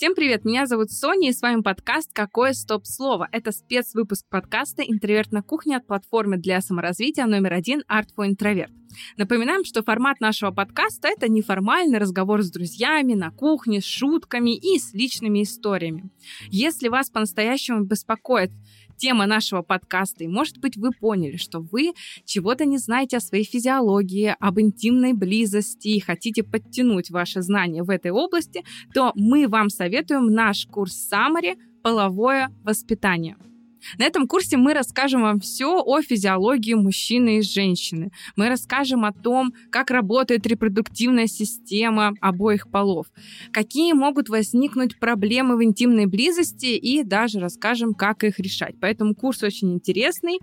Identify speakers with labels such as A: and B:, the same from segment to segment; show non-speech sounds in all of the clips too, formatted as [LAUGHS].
A: Всем привет, меня зовут Соня, и с вами подкаст «Какое стоп-слово?». Это спецвыпуск подкаста «Интроверт на кухне» от платформы для саморазвития номер один «Art for Introvert». Напоминаем, что формат нашего подкаста — это неформальный разговор с друзьями на кухне, с шутками и с личными историями. Если вас по-настоящему беспокоит тема нашего подкаста, и, может быть, вы поняли, что вы чего-то не знаете о своей физиологии, об интимной близости и хотите подтянуть ваши знания в этой области, то мы вам советуем наш курс Самари «Половое воспитание». На этом курсе мы расскажем вам все о физиологии мужчины и женщины. Мы расскажем о том, как работает репродуктивная система обоих полов, какие могут возникнуть проблемы в интимной близости и даже расскажем, как их решать. Поэтому курс очень интересный.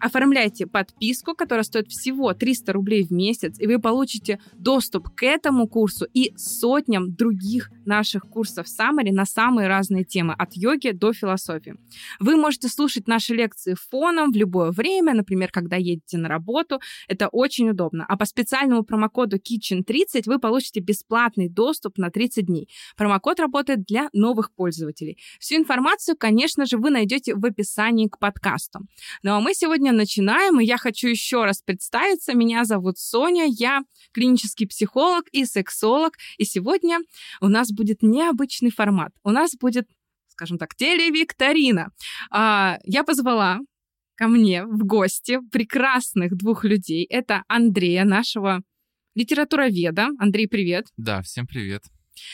A: Оформляйте подписку, которая стоит всего 300 рублей в месяц, и вы получите доступ к этому курсу и сотням других наших курсов Summary на самые разные темы, от йоги до философии. Вы можете слушать наши лекции фоном в любое время, например, когда едете на работу. Это очень удобно. А по специальному промокоду Kitchen30 вы получите бесплатный доступ на 30 дней. Промокод работает для новых пользователей. Всю информацию, конечно же, вы найдете в описании к подкасту. Ну а мы сегодня начинаем, и я хочу еще раз представиться. Меня зовут Соня, я клинический психолог и сексолог, и сегодня у нас будет необычный формат. У нас будет скажем так, телевикторина. А, я позвала ко мне в гости прекрасных двух людей. Это Андрея, нашего литературоведа. Андрей, привет.
B: Да, всем привет.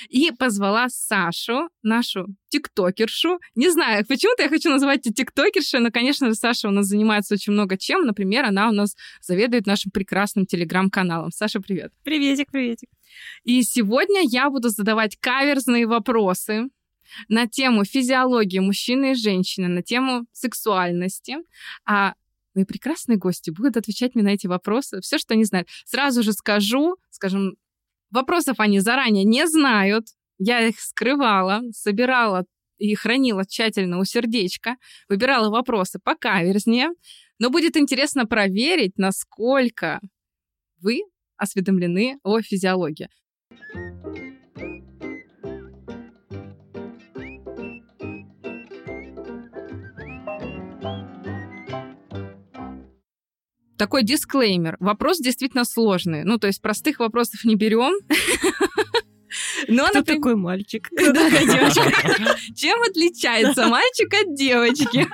A: И позвала Сашу, нашу тиктокершу. Не знаю, почему-то я хочу называть ее тиктокершей, но, конечно же, Саша у нас занимается очень много чем. Например, она у нас заведует нашим прекрасным телеграм-каналом. Саша, привет.
C: Приветик, приветик.
A: И сегодня я буду задавать каверзные вопросы на тему физиологии мужчины и женщины, на тему сексуальности. А мои прекрасные гости будут отвечать мне на эти вопросы, все, что они знают. Сразу же скажу, скажем, вопросов они заранее не знают, я их скрывала, собирала и хранила тщательно у сердечка, выбирала вопросы по каверзнее, но будет интересно проверить, насколько вы осведомлены о физиологии. Такой дисклеймер. Вопрос действительно сложный. Ну, то есть простых вопросов не берем.
C: Но, Кто например... такой мальчик? [LAUGHS]
A: Да, девочка. Чем отличается мальчик от девочки?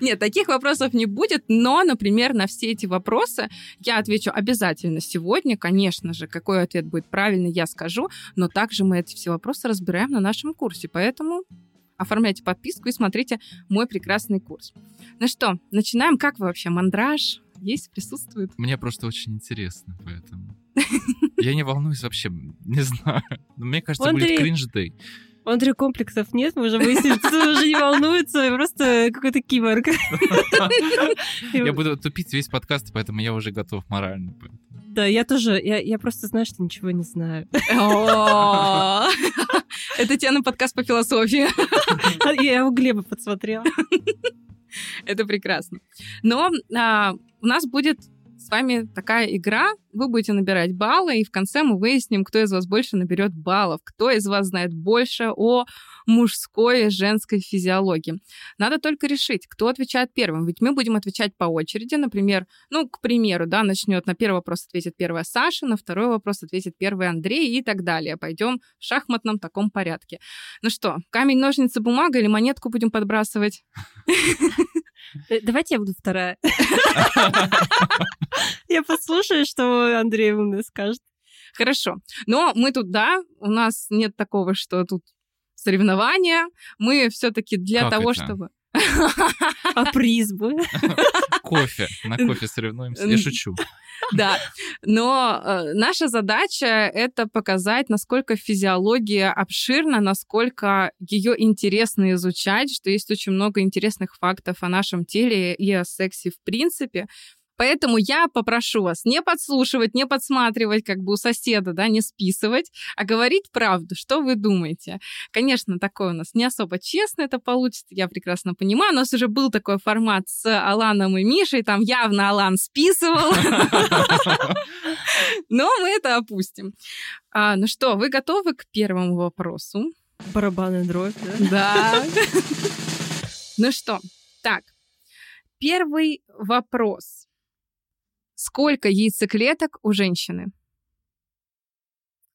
A: Нет, таких вопросов не будет, но, например, на все эти вопросы я отвечу обязательно сегодня, конечно же. Какой ответ будет правильный, я скажу, но также мы эти все вопросы разбираем на нашем курсе, поэтому оформляйте подписку и смотрите мой прекрасный курс. Ну что, начинаем. Как вы вообще? Мандраж? Есть, присутствует.
B: Мне просто очень интересно, поэтому... [LAUGHS] Я не волнуюсь вообще, не знаю. Но мне кажется, будет кринж-дэй.
C: У Андрея комплексов нет, мы уже выяснили, что уже не волнуется, просто какой-то киборг. [LAUGHS]
B: Я буду тупить весь подкаст, поэтому я уже готов морально.
C: Да, я тоже, я, я просто знаю, что ничего не знаю. [LAUGHS]
A: Это тебе на подкаст по философии.
C: Я его Глеба подсмотрела. [LAUGHS]
A: Это прекрасно. Но а, у нас будет с вами такая игра. Вы будете набирать баллы, и в конце мы выясним, кто из вас больше наберет баллов, кто из вас знает больше о мужской и женской физиологии. Надо только решить, кто отвечает первым. Ведь мы будем отвечать по очереди. Например, ну, к примеру, да, начнет на первый вопрос ответит первая Саша, на второй вопрос ответит первый Андрей и так далее. Пойдем в шахматном таком порядке. Ну что, камень, ножницы, бумага или монетку будем подбрасывать?
C: Э, давайте я буду вторая. [LAUGHS] Я послушаю, что Андрей умный скажет.
A: Хорошо. Но мы тут, да, у нас нет такого, что тут соревнования. Мы все-таки для того, чтобы...
C: А приз бы? [LAUGHS]
B: Кофе. На кофе соревнуемся. Я шучу.
A: Да. Но э, наша задача — это показать, насколько физиология обширна, насколько ее интересно изучать, что есть очень много интересных фактов о нашем теле и о сексе в принципе. Поэтому я попрошу вас не подслушивать, не подсматривать как бы у соседа, да, не списывать, а говорить правду, что вы думаете. Конечно, такое у нас не особо честно это получится, я прекрасно понимаю. У нас уже был такой формат с Аланом и Мишей, там явно Алан списывал. [LAUGHS] Но мы это опустим. А, ну что, вы готовы к первому вопросу?
C: Барабанная дробь, да?
A: Да. Ну что, так, первый вопрос. Сколько яйцеклеток у женщины?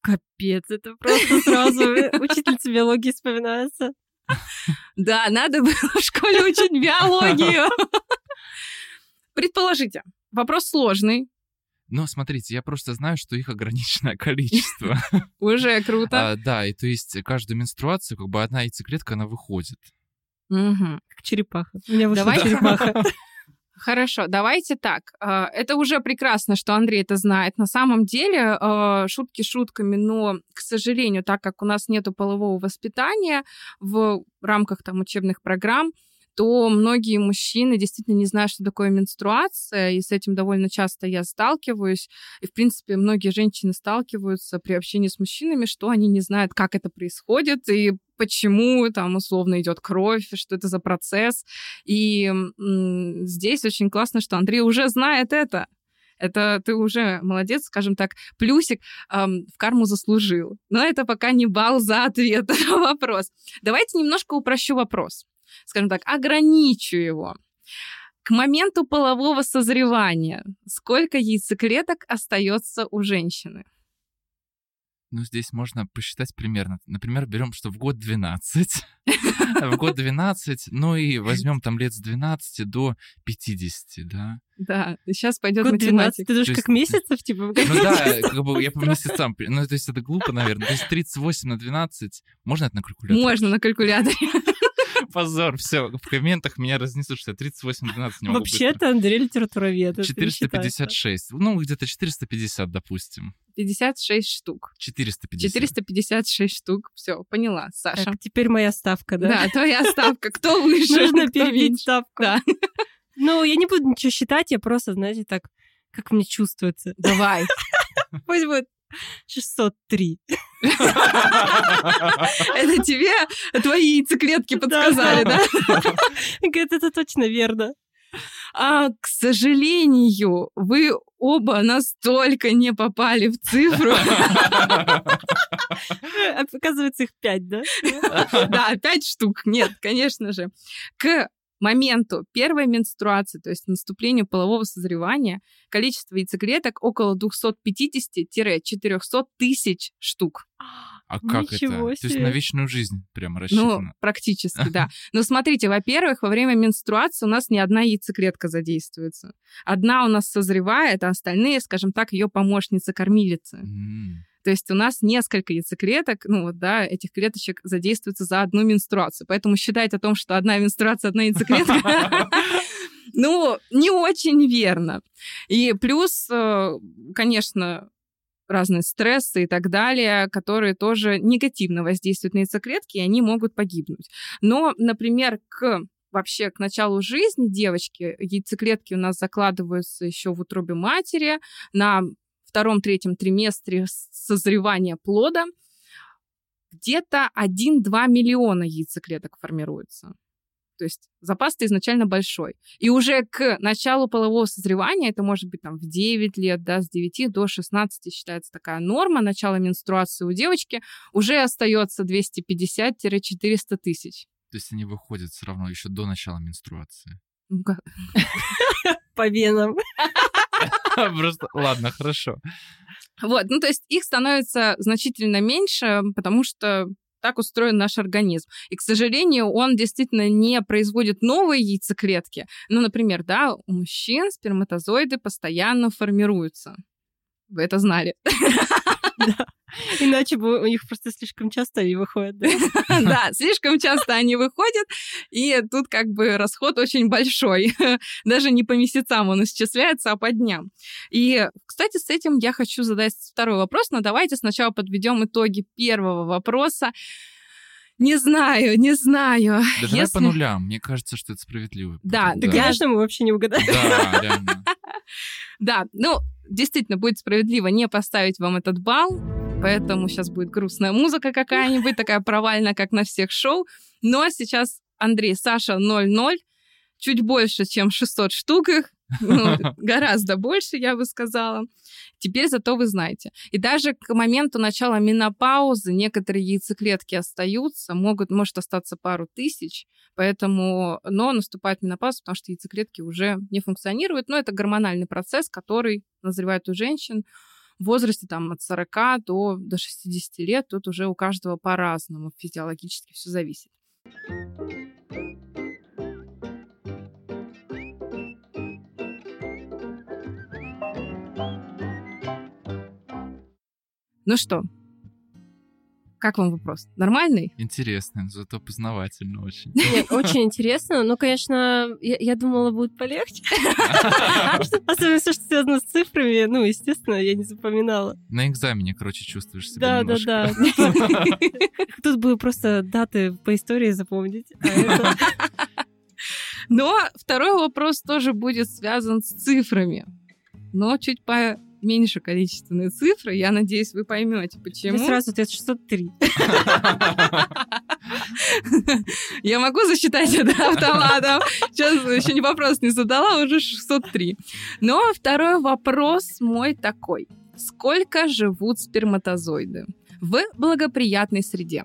C: Капец, это просто сразу [LAUGHS] учительница биологии вспоминается.
A: Да, надо было в школе учить биологию. Предположите, вопрос сложный.
B: Но смотрите, я просто знаю, что их ограниченное количество. [LAUGHS]
A: Уже круто.
B: А, да, и то есть каждую менструацию как бы одна яйцеклетка, она выходит.
A: Угу.
C: Как черепаха. У меня вышла
A: Давай.
C: черепаха. [LAUGHS]
A: Хорошо, давайте так. Э, Это уже прекрасно, что Андрей это знает. На самом деле, э, шутки шутками, но, к сожалению, так как у нас нет полового воспитания в рамках там учебных программ, то многие мужчины действительно не знают, что такое менструация, и с этим довольно часто я сталкиваюсь. И, в принципе, многие женщины сталкиваются при общении с мужчинами, что они не знают, как это происходит, и почему там условно идет кровь, что это за процесс. И здесь очень классно, что Андрей уже знает это. Это ты уже молодец, скажем так, плюсик эм, в карму заслужил. Но это пока не балл за ответ на вопрос. Давайте немножко упрощу вопрос. Скажем так, ограничу его. К моменту полового созревания сколько яйцеклеток остается у женщины?
B: Ну, здесь можно посчитать примерно. Например, берем, что в год 12. [LAUGHS] В год 12, ну и возьмем там лет с 12 до 50, да?
A: Да, сейчас пойдет
C: Год 12,
A: математика.
C: ты думаешь, как месяцев, типа?
B: Ну да, как бы я по месяцам... Ну, то есть это глупо, наверное. То есть 38 на 12... Можно это на калькуляторе?
A: Можно на калькуляторе.
B: Позор, все. В комментах меня разнесут, что я 38 на 12 не могу.
C: Вообще-то Андрей литературовед. это не считается.
B: 456. Ну, где-то 450, допустим.
A: 56 штук.
B: 450.
A: 456 штук. Все, поняла, Саша.
C: Так, теперь моя ставка, да?
A: Да, твоя ставка. Кто [LAUGHS] выше,
C: Нужно перебить ставку.
A: Да. [LAUGHS]
C: Ну, я не буду ничего считать, я просто, знаете, так, как мне чувствуется.
A: Давай.
C: Пусть будет 603. [LAUGHS]
A: Это тебе твои яйцеклетки подсказали, да? [LAUGHS]
C: Говорит, это точно верно.
A: А, к сожалению, вы оба настолько не попали в цифру. [LAUGHS]
C: Оказывается, их пять, да?
A: Да, пять штук. Нет, конечно же. К моменту первой менструации, то есть наступления полового созревания, количество яйцеклеток около 250-400 тысяч штук.
B: А как это?
C: Ничего
B: То есть
C: себе.
B: на вечную жизнь прямо
A: Ну,
B: рассчитано.
A: практически, [LAUGHS] да. Но смотрите, во-первых, во время менструации у нас не одна яйцеклетка задействуется. Одна у нас созревает, а остальные, скажем так, ее помощницы-кормилицы.
B: М.
A: То есть у нас несколько яйцеклеток, ну вот, да, этих клеточек задействуется за одну менструацию. Поэтому считать о том, что одна менструация, одна яйцеклетка, ну, не очень верно. И плюс, э, конечно, разные стрессы и так далее, которые тоже негативно воздействуют на яйцеклетки, и они могут погибнуть. Но, например, к вообще к началу жизни девочки яйцеклетки у нас закладываются еще в утробе матери на втором-третьем триместре созревания плода где-то 1-2 миллиона яйцеклеток формируется. То есть запас-то изначально большой. И уже к началу полового созревания, это может быть там в 9 лет, да, с 9 до 16 считается такая норма начала менструации у девочки, уже остается 250-400 тысяч.
B: То есть они выходят все равно еще до начала менструации.
A: Ну, как-
C: По венам. [LAUGHS]
B: Просто, ладно, хорошо.
A: Вот, ну то есть их становится значительно меньше, потому что так устроен наш организм. И, к сожалению, он действительно не производит новые яйцеклетки. Ну, например, да, у мужчин сперматозоиды постоянно формируются. Вы это знали. [LAUGHS]
C: Иначе бы у них просто слишком часто они выходят, да? [LAUGHS]
A: Да, слишком часто они выходят, и тут как бы расход очень большой. [LAUGHS] Даже не по месяцам он исчисляется, а по дням. И, кстати, с этим я хочу задать второй вопрос, но давайте сначала подведем итоги первого вопроса. Не знаю, не знаю.
B: Да давай
A: Если-
B: по нулям. Мне кажется, что это справедливо.
A: Да,
B: будет.
C: Да, конечно, мы вообще не угадали.
B: Да, реально. [LAUGHS]
A: Да, ну, действительно, будет справедливо не поставить вам этот балл, поэтому сейчас будет грустная музыка какая-нибудь, такая провальная, как на всех шоу. Но сейчас Андрей, Саша 0-0, чуть больше, чем 600 штук их, ну, [LAUGHS] гораздо больше, я бы сказала. Теперь зато вы знаете. И даже к моменту начала менопаузы некоторые яйцеклетки остаются, могут, может остаться пару тысяч, поэтому, но наступает менопауза, потому что яйцеклетки уже не функционируют. Но это гормональный процесс, который назревает у женщин в возрасте там, от 40 до, до 60 лет. Тут уже у каждого по-разному физиологически все зависит. Ну что, как вам вопрос? Нормальный?
B: Интересный, зато познавательно очень.
C: Нет, очень интересно. Но, конечно, я, я думала, будет полегче. [LAUGHS] Особенно все, что связано с цифрами. Ну, естественно, я не запоминала.
B: На экзамене, короче, чувствуешь себя
C: Да, да, да. [LAUGHS] Тут бы просто даты по истории запомнить. А
A: Но второй вопрос тоже будет связан с цифрами. Но чуть по меньше количественные цифры. Я надеюсь, вы поймете, почему.
C: Я сразу ответ 603.
A: Я могу засчитать это автоматом. Сейчас еще не вопрос не задала, уже 603. Но второй вопрос мой такой. Сколько живут сперматозоиды в благоприятной среде?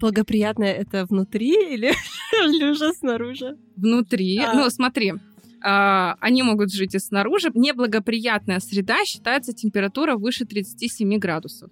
C: Благоприятное это внутри или, [LAUGHS] или уже снаружи?
A: Внутри. А. Ну, смотри, а, они могут жить и снаружи. Неблагоприятная среда считается температура выше 37 градусов.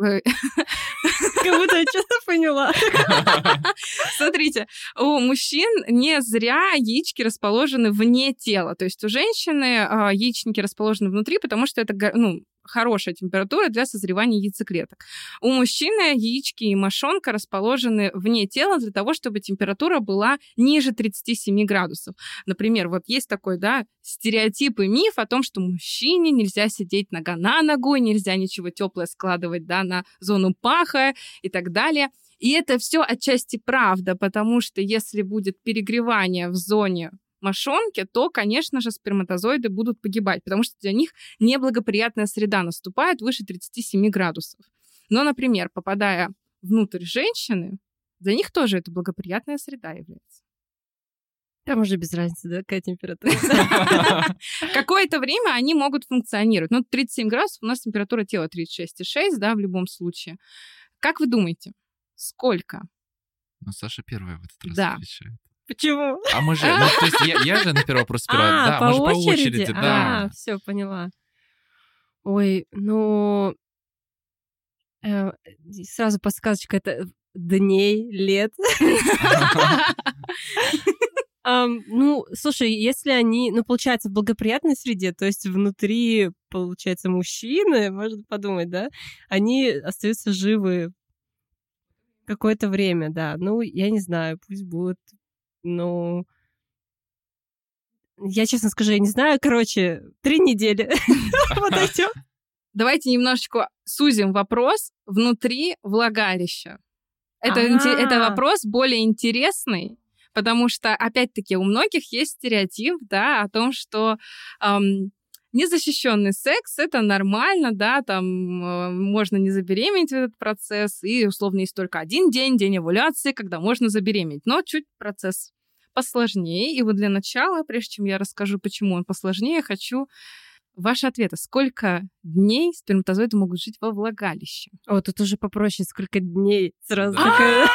A: [LAUGHS]
C: Как будто я что-то поняла. [LAUGHS]
A: Смотрите, у мужчин не зря яички расположены вне тела. То есть у женщины а, яичники расположены внутри, потому что это ну, хорошая температура для созревания яйцеклеток. У мужчины яички и мошонка расположены вне тела для того, чтобы температура была ниже 37 градусов. Например, вот есть такой, да, стереотип и миф о том, что мужчине нельзя сидеть нога на ногу, нельзя ничего теплое складывать, да, на зону паха и так далее. И это все отчасти правда, потому что если будет перегревание в зоне мошонки, то, конечно же, сперматозоиды будут погибать, потому что для них неблагоприятная среда наступает выше 37 градусов. Но, например, попадая внутрь женщины, для них тоже это благоприятная среда является.
C: Там уже без разницы, да, какая температура. [LAUGHS]
A: Какое-то время они могут функционировать. Ну, 37 градусов, у нас температура тела 36,6, да, в любом случае. Как вы думаете, сколько?
B: Ну, Саша первая в этот раз
A: да.
B: отвечает.
C: Почему?
B: А мы же, ну, то есть я, я же на первый вопрос сперва.
C: А,
B: да,
C: по
B: мы же по
C: очереди?
B: очереди, да.
C: А, все, поняла. Ой, ну... э, сразу подсказочка, это дней, лет. Ну, слушай, если они, ну, получается, в благоприятной среде, то есть внутри, получается, мужчины, можно подумать, да, они остаются живы какое-то время, да. Ну, я не знаю, пусть будут ну, я честно скажу, я не знаю. Короче, три недели. [LAUGHS] Вот [LAUGHS] идет.
A: Давайте немножечко сузим вопрос внутри влагалища. Это, это
C: А.
A: вопрос более интересный, потому что, опять-таки, у многих есть стереотип, да, о том, что эм, незащищенный секс это нормально, да, там э, можно не забеременеть в этот процесс, и условно есть только один день, день овуляции, когда можно забеременеть. Но чуть процесс посложнее. И вот для начала, прежде чем я расскажу, почему он посложнее, хочу ваши ответы. Сколько дней сперматозоиды могут жить во влагалище?
C: О, тут уже попроще, сколько дней сразу такая.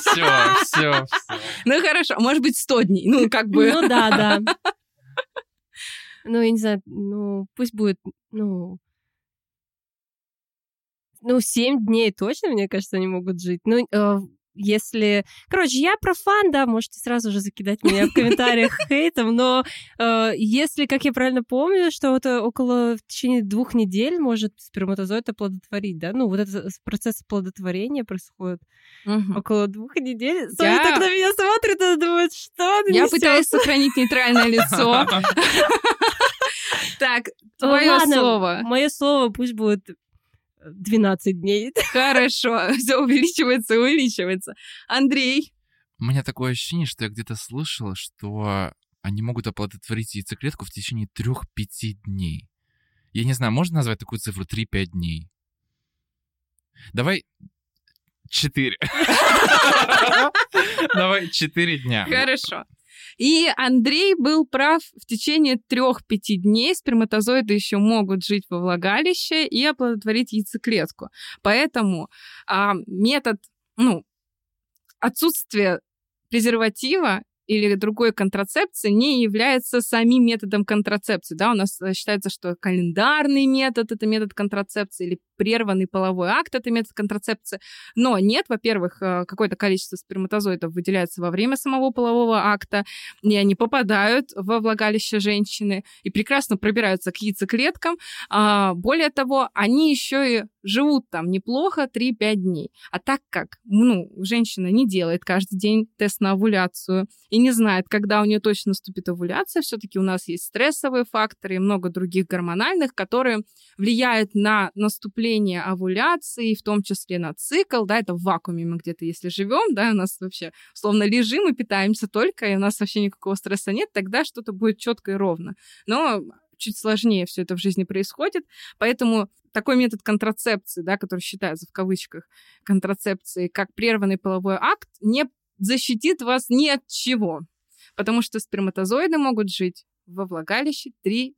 B: Все, все, все.
A: Ну хорошо, может быть 100 дней, ну как бы.
C: Ну да, да. Ну, я не знаю, ну, пусть будет, ну, ну, семь дней точно, мне кажется, они могут жить. Ну, э, если... Короче, я профан, да, можете сразу же закидать меня в комментариях [LAUGHS] хейтом, но э, если, как я правильно помню, что вот э, около в течение двух недель может сперматозоид оплодотворить, да? Ну, вот этот процесс оплодотворения происходит
A: Мгм.
C: около двух недель. Соня
A: Я-
C: так на меня смотрит и думает, что
A: Я пытаюсь сохранить нейтральное [LAUGHS] лицо. [LAUGHS] Так, твое
C: Ладно,
A: слово.
C: Мое слово пусть будет 12 дней. [LAUGHS]
A: Хорошо, [LAUGHS] все увеличивается и увеличивается. Андрей,
B: У меня такое ощущение, что я где-то слышал, что они могут оплодотворить яйцеклетку в течение 3-5 дней. Я не знаю, можно назвать такую цифру 3-5 дней? Давай 4. [LAUGHS] Давай 4 дня.
A: Хорошо. И Андрей был прав. В течение трех-пяти дней сперматозоиды еще могут жить во влагалище и оплодотворить яйцеклетку. Поэтому а, метод, ну, отсутствие презерватива или другой контрацепции не является самим методом контрацепции. Да, у нас э, считается, что календарный метод — это метод контрацепции, или прерванный половой акт — это метод контрацепции. Но нет, во-первых, э, какое-то количество сперматозоидов выделяется во время самого полового акта, и они попадают во влагалище женщины и прекрасно пробираются к яйцеклеткам. А, более того, они еще и живут там неплохо 3-5 дней. А так как ну, женщина не делает каждый день тест на овуляцию и не знает, когда у нее точно наступит овуляция, все-таки у нас есть стрессовые факторы и много других гормональных, которые влияют на наступление овуляции, в том числе на цикл, да, это в вакууме мы где-то, если живем, да, у нас вообще словно лежим и питаемся только, и у нас вообще никакого стресса нет, тогда что-то будет четко и ровно. Но чуть сложнее все это в жизни происходит, поэтому такой метод контрацепции, да, который считается в кавычках контрацепцией, как прерванный половой акт, не защитит вас ни от чего, потому что сперматозоиды могут жить во влагалище 3-5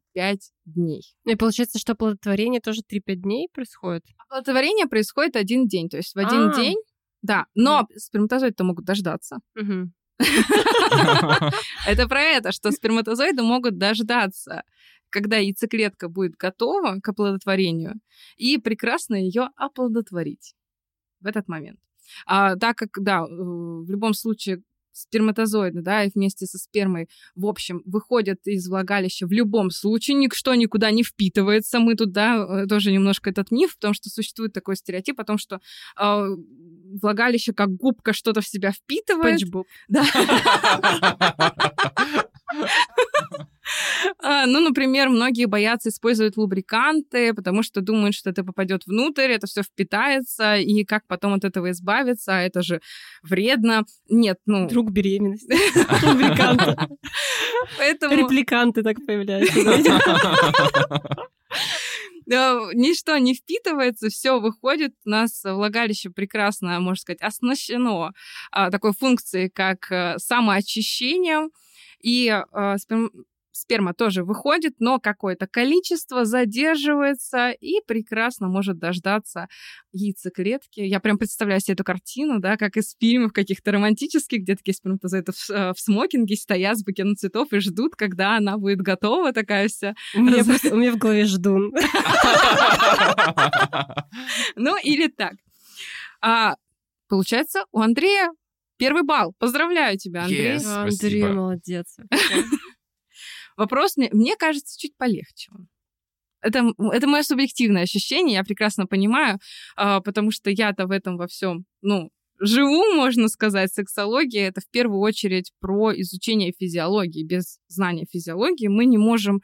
A: дней.
C: И получается, что оплодотворение тоже 3-5 дней происходит?
A: Оплодотворение происходит один день, то есть в один
C: А.
A: день, да, но сперматозоиды-то могут дождаться. [LAUGHS] [LAUGHS] Это про это, что сперматозоиды могут дождаться, когда яйцеклетка будет готова к оплодотворению, и прекрасно ее оплодотворить в этот момент. А, так как, да, э, в любом случае сперматозоиды, да, и вместе со спермой, в общем, выходят из влагалища в любом случае, ничто никуда не впитывается. Мы тут, да, э, тоже немножко этот миф, потому что существует такой стереотип о том, что э, влагалище как губка что-то в себя впитывает.
C: Спанч Боб.
A: Да. [LAUGHS] [LAUGHS] [LAUGHS] А, Ну, например, многие боятся использовать лубриканты, потому что думают, что это попадет внутрь, это все впитается, и как потом от этого избавиться, а это же вредно. Нет, ну,
C: Друг беременности. [LAUGHS] Лубриканты. [LAUGHS]
A: поэтому
C: Репликанты так появляются. [LAUGHS]
A: ничто не впитывается, все выходит. У нас влагалище прекрасно, можно сказать, оснащено а, такой функцией, как а, самоочищением, и а, сперм- сперма тоже выходит, но какое-то количество задерживается и прекрасно может дождаться яйцеклетки. Я прям представляю себе эту картину, да, как из фильмов каких-то романтических, где такие сперматозоиды в, э, в смокинге стоят с букетом цветов и ждут, когда она будет готова такая вся.
C: У меня просто- у меня в голове ждун. [LAUGHS]
A: Ну, или так. А, получается, у Андрея первый балл. Поздравляю тебя, Андрей.
C: Андрей
B: Спасибо.
C: молодец. [LAUGHS]
A: Вопрос, мне, мне кажется, чуть полегче. Это, это мое субъективное ощущение, я прекрасно понимаю, а, потому что я-то в этом во всем, ну, живу, можно сказать, сексология. Это в первую очередь про изучение физиологии. Без знания физиологии мы не можем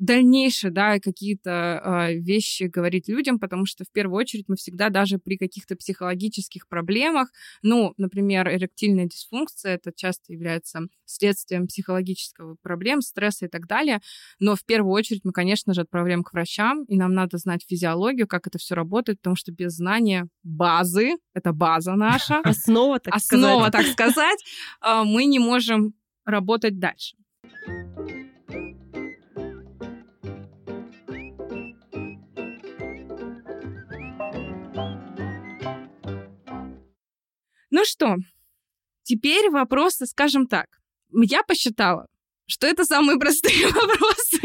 A: дальнейшие, да, какие-то а, вещи говорить людям, потому что в первую очередь мы всегда даже при каких-то психологических проблемах, ну, например, эректильная дисфункция, это часто является следствием психологического проблем, стресса и так далее, но в первую очередь мы, конечно же, отправляем к врачам, и нам надо знать физиологию, как это все работает, потому что без знания базы, это база наша,
C: Основа, так
A: основа,
C: сказать.
A: так сказать, а, мы не можем работать дальше. Ну что, теперь вопросы, скажем так. Я посчитала, что это самые простые [LAUGHS] вопросы.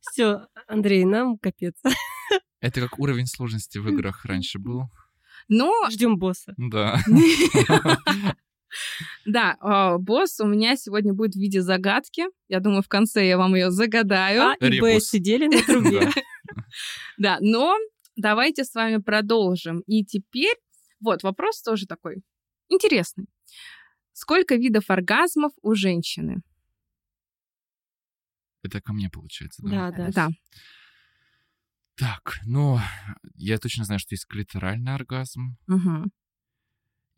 C: Все, Андрей, нам капец.
B: Это как уровень сложности в играх раньше был.
A: Но
C: Ждем босса.
B: Да. [LAUGHS]
A: Да, а, босс у меня сегодня будет в виде загадки. Я думаю, в конце я вам ее загадаю.
C: А и Б сидели на трубе. [LAUGHS]
B: Да,
A: но давайте с вами продолжим. И теперь вот вопрос тоже такой интересный. Сколько видов оргазмов у женщины?
B: Это ко мне получается, да?
C: Да, да.
A: Да.
B: Так, ну, я точно знаю, что есть клиторальный оргазм.
A: Мгм.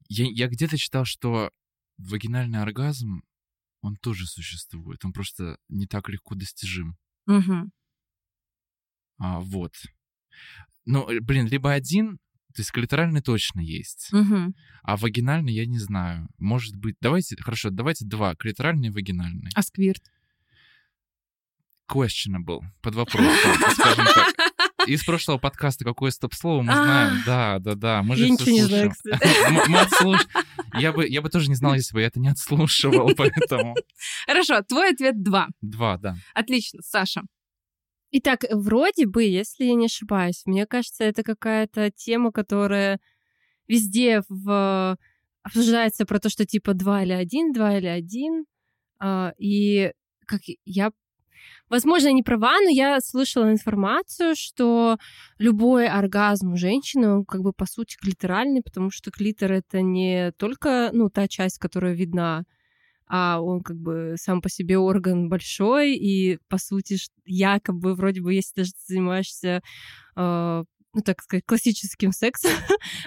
B: Я, я где-то читал, что вагинальный оргазм, он тоже существует. Он просто не так легко достижим.
A: Мгм.
B: А, вот. Ну, э, блин, либо один, то есть клиторальный точно есть,
A: Мгм.
B: а вагинальный я не знаю. Может быть, давайте, хорошо, давайте два, клиторальный и вагинальный.
A: А сквирт?
B: Questionable, под вопросом, [LAUGHS] скажем так. Из прошлого подкаста «Какое стоп-слово» мы
A: А.
B: знаем. Да, да, да, мы же
C: Я ничего не знаю, [LAUGHS]
B: Я бы, я бы тоже не знал, если бы я это не отслушивал, [LAUGHS] поэтому...
A: Хорошо, твой ответ два.
B: Два, да.
A: Отлично, Саша.
C: Итак, вроде бы, если я не ошибаюсь, мне кажется, это какая-то тема, которая везде в... обсуждается про то, что типа два или один, два или один. А, И как я... Возможно, я не права, но я слышала информацию, что любой оргазм у женщины, он как бы по сути клиторальный, потому что клитор — это не только ну, та часть, которая видна, а он как бы сам по себе орган большой, и по сути якобы вроде бы, если даже ты занимаешься, э, ну так сказать, классическим сексом,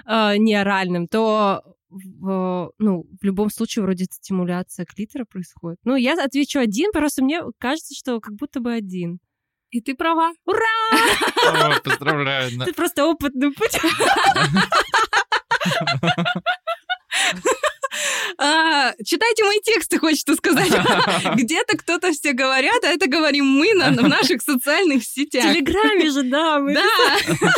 C: э, [LAUGHS] не оральным, то в, ну, в любом случае вроде стимуляция клитора происходит. Ну, я отвечу один, просто мне кажется, что как будто бы один.
A: И ты права.
B: О, Поздравляю. да.
C: Ты просто опытный путь. [LAUGHS] [LAUGHS]
A: А, читайте мои тексты, хочется сказать. [LAUGHS] Где-то кто-то все говорят, а это говорим мы на, в наших социальных
C: В
A: сетях.
C: Телеграме же, да. мы-
A: Да. [LAUGHS]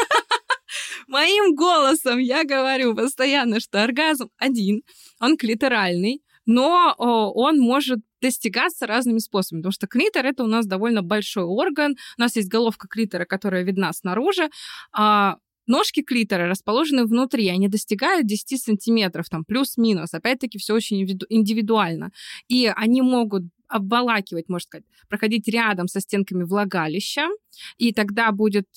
A: Моим голосом я говорю постоянно, что оргазм один, он клиторальный, но он может достигаться разными способами, потому что клитор это у нас довольно большой орган, у нас есть головка клитора, которая видна снаружи, а ножки клитора расположены внутри, они достигают 10 сантиметров, там плюс-минус, опять-таки все очень индивиду- индивидуально, и они могут обволакивать, можно сказать, проходить рядом со стенками влагалища, и тогда будет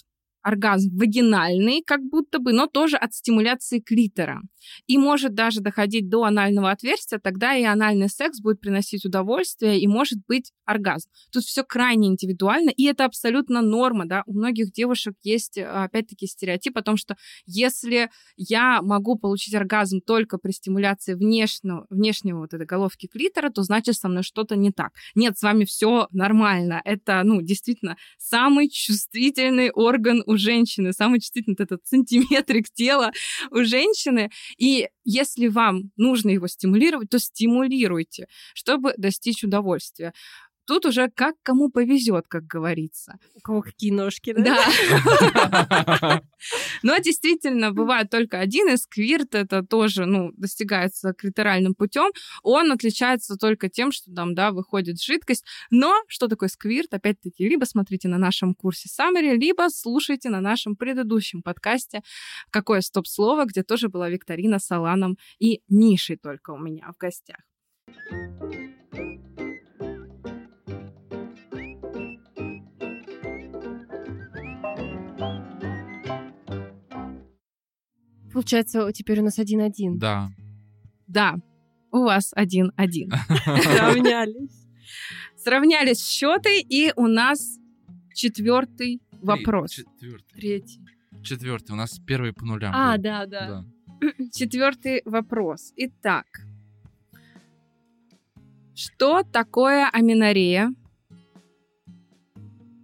A: оргазм вагинальный, как будто бы, но тоже от стимуляции клитора. И может даже доходить до анального отверстия, тогда и анальный секс будет приносить удовольствие, и может быть оргазм. Тут все крайне индивидуально, и это абсолютно норма, да. У многих девушек есть, а, опять-таки, стереотип о том, что если я могу получить оргазм только при стимуляции внешнего, внешнего вот этой головки клитора, то значит со мной что-то не так. Нет, с вами все нормально. Это, ну, действительно, самый чувствительный орган у женщины, самый чувствительный вот этот сантиметрик тела у женщины. И если вам нужно его стимулировать, то стимулируйте, чтобы достичь удовольствия. Тут уже как кому повезет, как говорится.
C: У кого какие ножки, да?
A: Да. [LAUGHS] Но действительно, бывает только один, и сквирт это тоже, ну, достигается клиторальным путем. Он отличается только тем, что там, да, выходит жидкость. Но что такое сквирт? Опять-таки, либо смотрите на нашем курсе Summary, либо слушайте на нашем предыдущем подкасте «Какое стоп-слово», где тоже была викторина с Аланом и Нишей только у меня в гостях.
C: Получается, теперь у нас один-один.
B: Да.
A: Да, у вас один-один. [LAUGHS]
C: Сравнялись.
A: Сравнялись счеты, и у нас четвертый вопрос.
B: Четвертый.
A: Третий.
B: Четвертый. У нас первый по нулям.
C: А,
B: был.
C: да, да.
B: Да. [CLEARS THROAT]
A: Четвертый вопрос. Итак, что такое аминорея?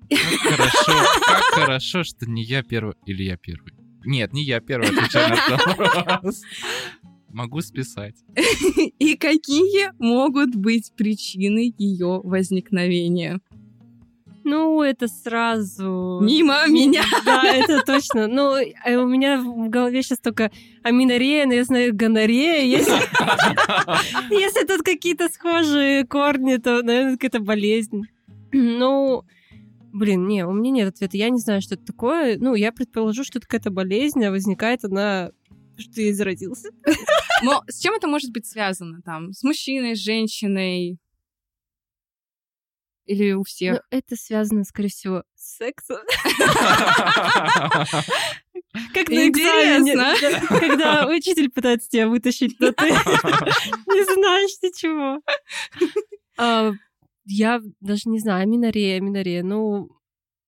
B: Как хорошо, как хорошо, что не я первый. Или я первый. Нет, не я первый отвечаю на этот [LAUGHS] вопрос. Могу списать. [LAUGHS]
A: И какие могут быть причины ее возникновения?
C: Ну, это сразу...
A: Мимо меня.
C: Да, это точно. Ну, э, у меня в голове сейчас только аминорея, но я знаю гонорея. Если, [LAUGHS] если тут какие-то схожие корни, то, наверное, какая-то болезнь. Ну, блин, не, у меня нет ответа. Я не знаю, что это такое. Ну, я предположу, что это какая-то болезнь, а возникает она что я заразился.
A: Но с чем это может быть связано? Там, с мужчиной, с женщиной? Или у
C: Ну,
A: всех?
C: это связано, скорее всего, с сексом. Как на
A: Интересно.
C: когда учитель пытается тебя вытащить, но ты [LAUGHS] не знаешь ничего. Я даже не знаю, аминорея, аминорея, ну,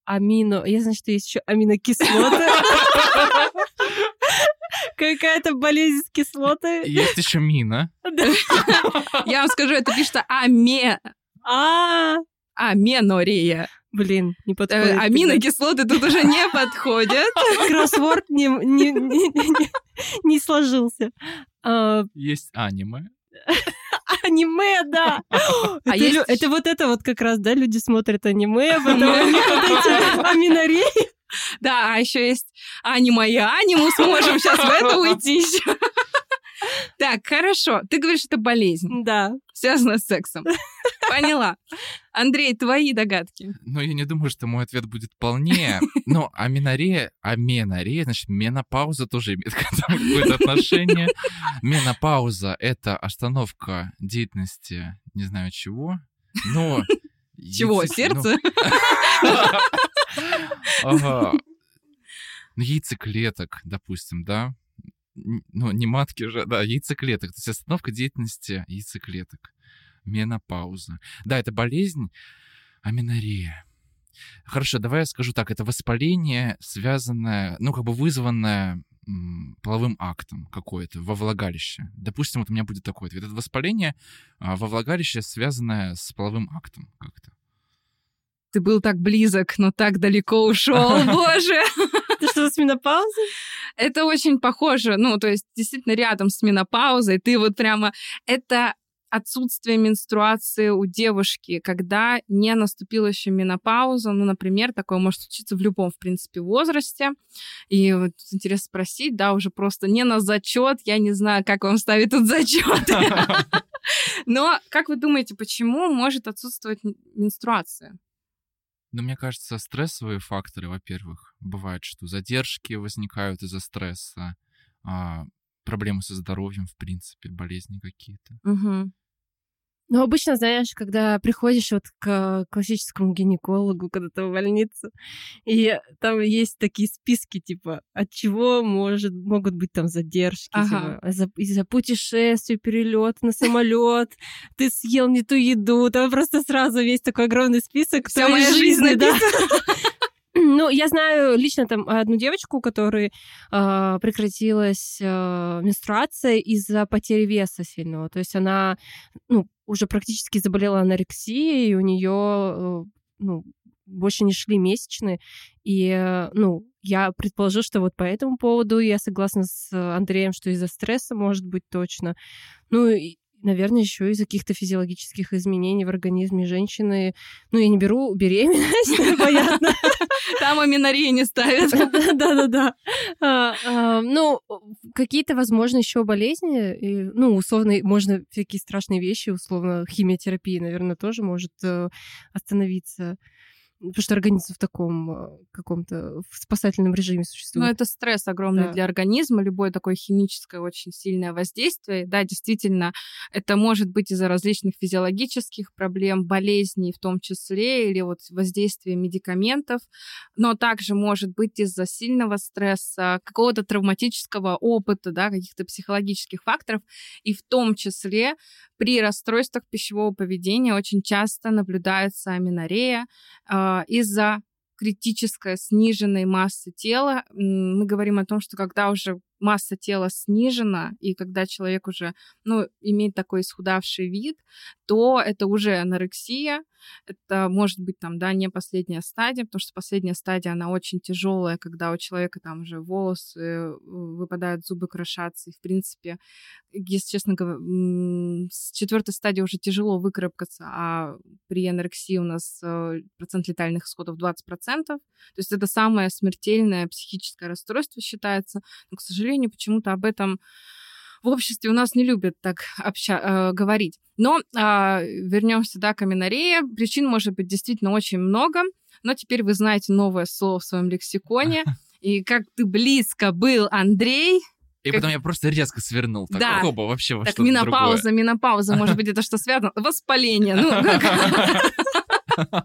C: амино... Я знаю, что есть еще аминокислоты. Какая-то болезнь с кислотой.
B: Есть еще мина.
A: Я вам скажу, это пишется аме...
C: А,
A: аменорея.
C: блин, не
A: Э,
C: подходит.
A: Аминокислоты тут уже не подходят.
C: Кроссворд не, не, не- не- не сложился. А,
B: Есть аниме.
C: Аниме, да. Это,
A: А есть
C: лю- это вот это вот как раз, да, люди смотрят аниме, потом у них вот эти аминореи.
A: Да, а еще есть анима и анимус. Можем сейчас в это уйти еще. Так, хорошо. Ты говоришь, это болезнь,
C: Да.
A: связанная с сексом. Поняла. Андрей, твои догадки.
B: Но я не думаю, что мой ответ будет полнее. Но аменорея, аменорея, значит, менопауза тоже имеет какое-то [LAUGHS] отношение. Менопауза — это остановка деятельности не знаю чего, но...
A: Чего,
B: ну,
A: сердце? [LAUGHS]
B: Ну, яйцеклеток, допустим, да? Ну, не матки же, да, яйцеклеток. То есть остановка деятельности яйцеклеток. Менопауза. Да, это болезнь, аменорея. Хорошо, давай я скажу так. Это воспаление, связанное, ну, как бы вызванное половым актом какое-то во влагалище. Допустим, вот у меня будет такой ответ. Это воспаление а, во влагалище, связанное с половым актом как-то.
A: Ты был так близок, но так далеко ушел, [LAUGHS] боже.
C: Что, с менопаузой?
A: Это очень похоже, ну, то есть действительно рядом с менопаузой. Ты вот прямо... Это отсутствие менструации у девушки, когда не наступила еще менопауза. Ну, например, такое может случиться в любом, в принципе, возрасте. И вот интересно спросить, да, уже просто не на зачет. Я не знаю, как вам ставить тут зачет. [LAUGHS] Но как вы думаете, почему может отсутствовать менструация?
B: Ну, мне кажется, стрессовые факторы, во-первых, бывает, что задержки возникают из-за стресса, а, проблемы со здоровьем, в принципе, болезни какие-то.
A: Мгм.
C: Ну, обычно, знаешь, когда приходишь вот к классическому гинекологу, когда-то в больницу, и там есть такие списки, типа, от чего может, могут быть там задержки,
A: Ага.
C: типа, из-за, из-за путешествий, перелет на самолет, ты съел не ту еду, там просто сразу весь такой огромный список
A: Вся моя жизнь
C: да. Ну, я знаю лично там одну девочку, которой а, прекратилась а, менструация из-за потери веса сильного. То есть она, ну, уже практически заболела анорексией, и у нее, ну, больше не шли месячные. И, э, ну, я предположу, что вот по этому поводу я согласна с Андреем, что из-за стресса может быть точно. Ну, и, наверное, еще из-за каких-то физиологических изменений в организме женщины. Ну, я не беру беременность, [LAUGHS] [LAUGHS] понятно.
A: Там аминореи не ставят. [LAUGHS]
C: Да-да-да. А, а, Ну, какие-то, возможно, еще болезни. Ну, условно, можно всякие страшные вещи, условно, химиотерапия, наверное, тоже может э, остановиться. Потому что организм в таком э, каком-то в спасательном режиме
A: Ну,
C: существует.
A: это стресс огромный
C: Да.
A: для организма, любое такое химическое очень сильное воздействие. Да, действительно, это может быть из-за различных физиологических проблем, болезней в том числе, или вот воздействия медикаментов, но также может быть из-за сильного стресса, какого-то травматического опыта, да, каких-то психологических факторов, и в том числе при расстройствах пищевого поведения очень часто наблюдается аминорея а, из-за критической сниженной массы тела. Мы говорим о том, что когда уже масса тела снижена, и когда человек уже ну, имеет такой исхудавший вид, то это уже анорексия. Это может быть там, да, не последняя стадия, потому что последняя стадия, она очень тяжелая, когда у человека там уже волосы э, выпадают, зубы крошатся, и в принципе, если честно говоря, с четвертой стадии уже тяжело выкарабкаться, а при анорексии у нас э, процент летальных исходов 20%. То есть это самое смертельное психическое расстройство считается. Но, к сожалению, почему-то об этом в обществе у нас не любят так обща- э, говорить. Но вернемся, да, к аминорея. Причин может быть действительно очень много, но теперь вы знаете новое слово в своем лексиконе. И как ты близко был, Андрей,
B: И
A: Как-
B: потом я просто резко свернул. Так,
A: Да.
B: хоба, вообще во
A: так менопауза, менопауза, может быть, это что связано? Воспаление. Ну, [LAUGHS] [LAUGHS]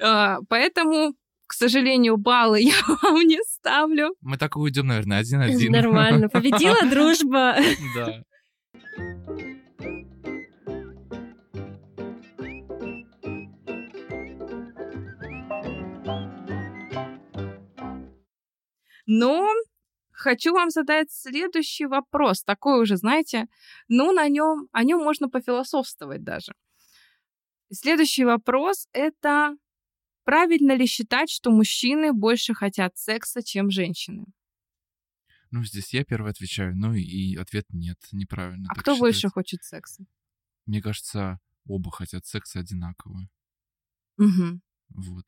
A: А, Поэтому, к сожалению, баллы я [LAUGHS] вам не ставлю.
B: Мы так и уйдем, наверное, один-один.
C: Нормально. Победила [LAUGHS] дружба.
B: Да.
A: Но хочу вам задать следующий вопрос. Такой уже, знаете, ну, на нем, о нем можно пофилософствовать даже. Следующий вопрос — это правильно ли считать, что мужчины больше хотят секса, чем женщины?
B: Ну, здесь я первый отвечаю, ну и ответ нет, неправильно.
A: А кто
B: считать.
A: больше хочет секса?
B: Мне кажется, оба хотят секса одинаково.
A: Мгм.
B: Вот.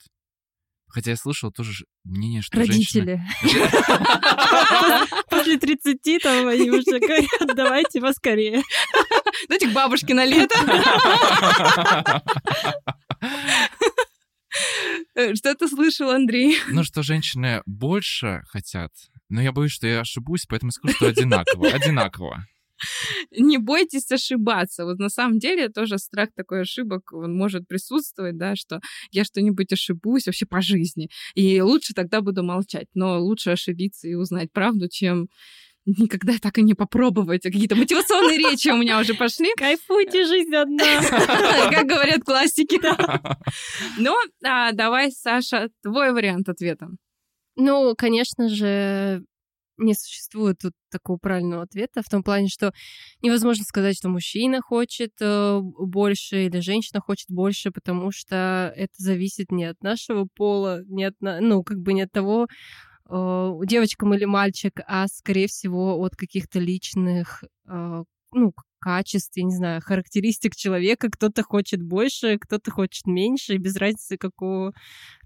B: Хотя я слышал тоже мнение, что.
C: Родители. [LAUGHS] После 30 там они уже говорят, давайте поскорее.
A: Дайте к бабушке на лето. [LAUGHS] Э, Что ты слышал, Андрей? [LAUGHS]
B: Ну, что женщины больше хотят, но я боюсь, что я ошибусь, поэтому скажу, что одинаково. [LAUGHS] Одинаково.
A: Не бойтесь ошибаться. Вот на самом деле тоже страх такой ошибок, он может присутствовать, да, что я что-нибудь ошибусь вообще по жизни. И лучше тогда буду молчать. Но лучше ошибиться и узнать правду, чем никогда так и не попробовать. А Какие-то мотивационные речи у меня уже пошли.
C: Кайфуйте, жизнь одна. [LAUGHS]
A: Как говорят классики. Но а, давай, Саша, твой вариант ответа.
C: Ну, конечно же, не существует тут такого правильного ответа в том плане, что невозможно сказать, что мужчина хочет э, больше или женщина хочет больше, потому что это зависит не от нашего пола, не от, ну, как бы не от того, э, девочка мы или мальчик, а скорее всего от каких-то личных, э, ну, качеств, я не знаю, характеристик человека. Кто-то хочет больше, кто-то хочет меньше, и без разницы, какого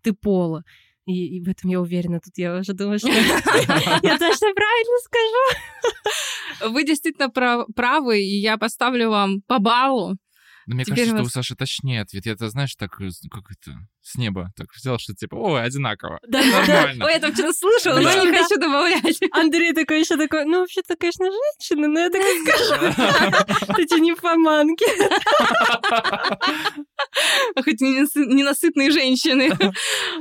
C: ты пола. И, и в этом я уверена. Тут я уже думаю, что [LAUGHS] я точно правильно скажу.
A: Вы действительно прав- правы, и я поставлю вам по баллу.
B: Но мне кажется, что у Саши точнее ответ. Я это, знаешь, так, э, как это, с неба так взял, что типа, о, одинаково. [LAUGHS]
C: Да,
B: Нормально.
A: Ой, я там что-то слышала, но
B: Да.
A: не хочу добавлять. [LAUGHS]
C: Андрей такой еще такой, ну, вообще-то, конечно, женщина, но я так и скажу. Эти нимфоманки. [LAUGHS]
A: Хоть не насы- ненасытные женщины.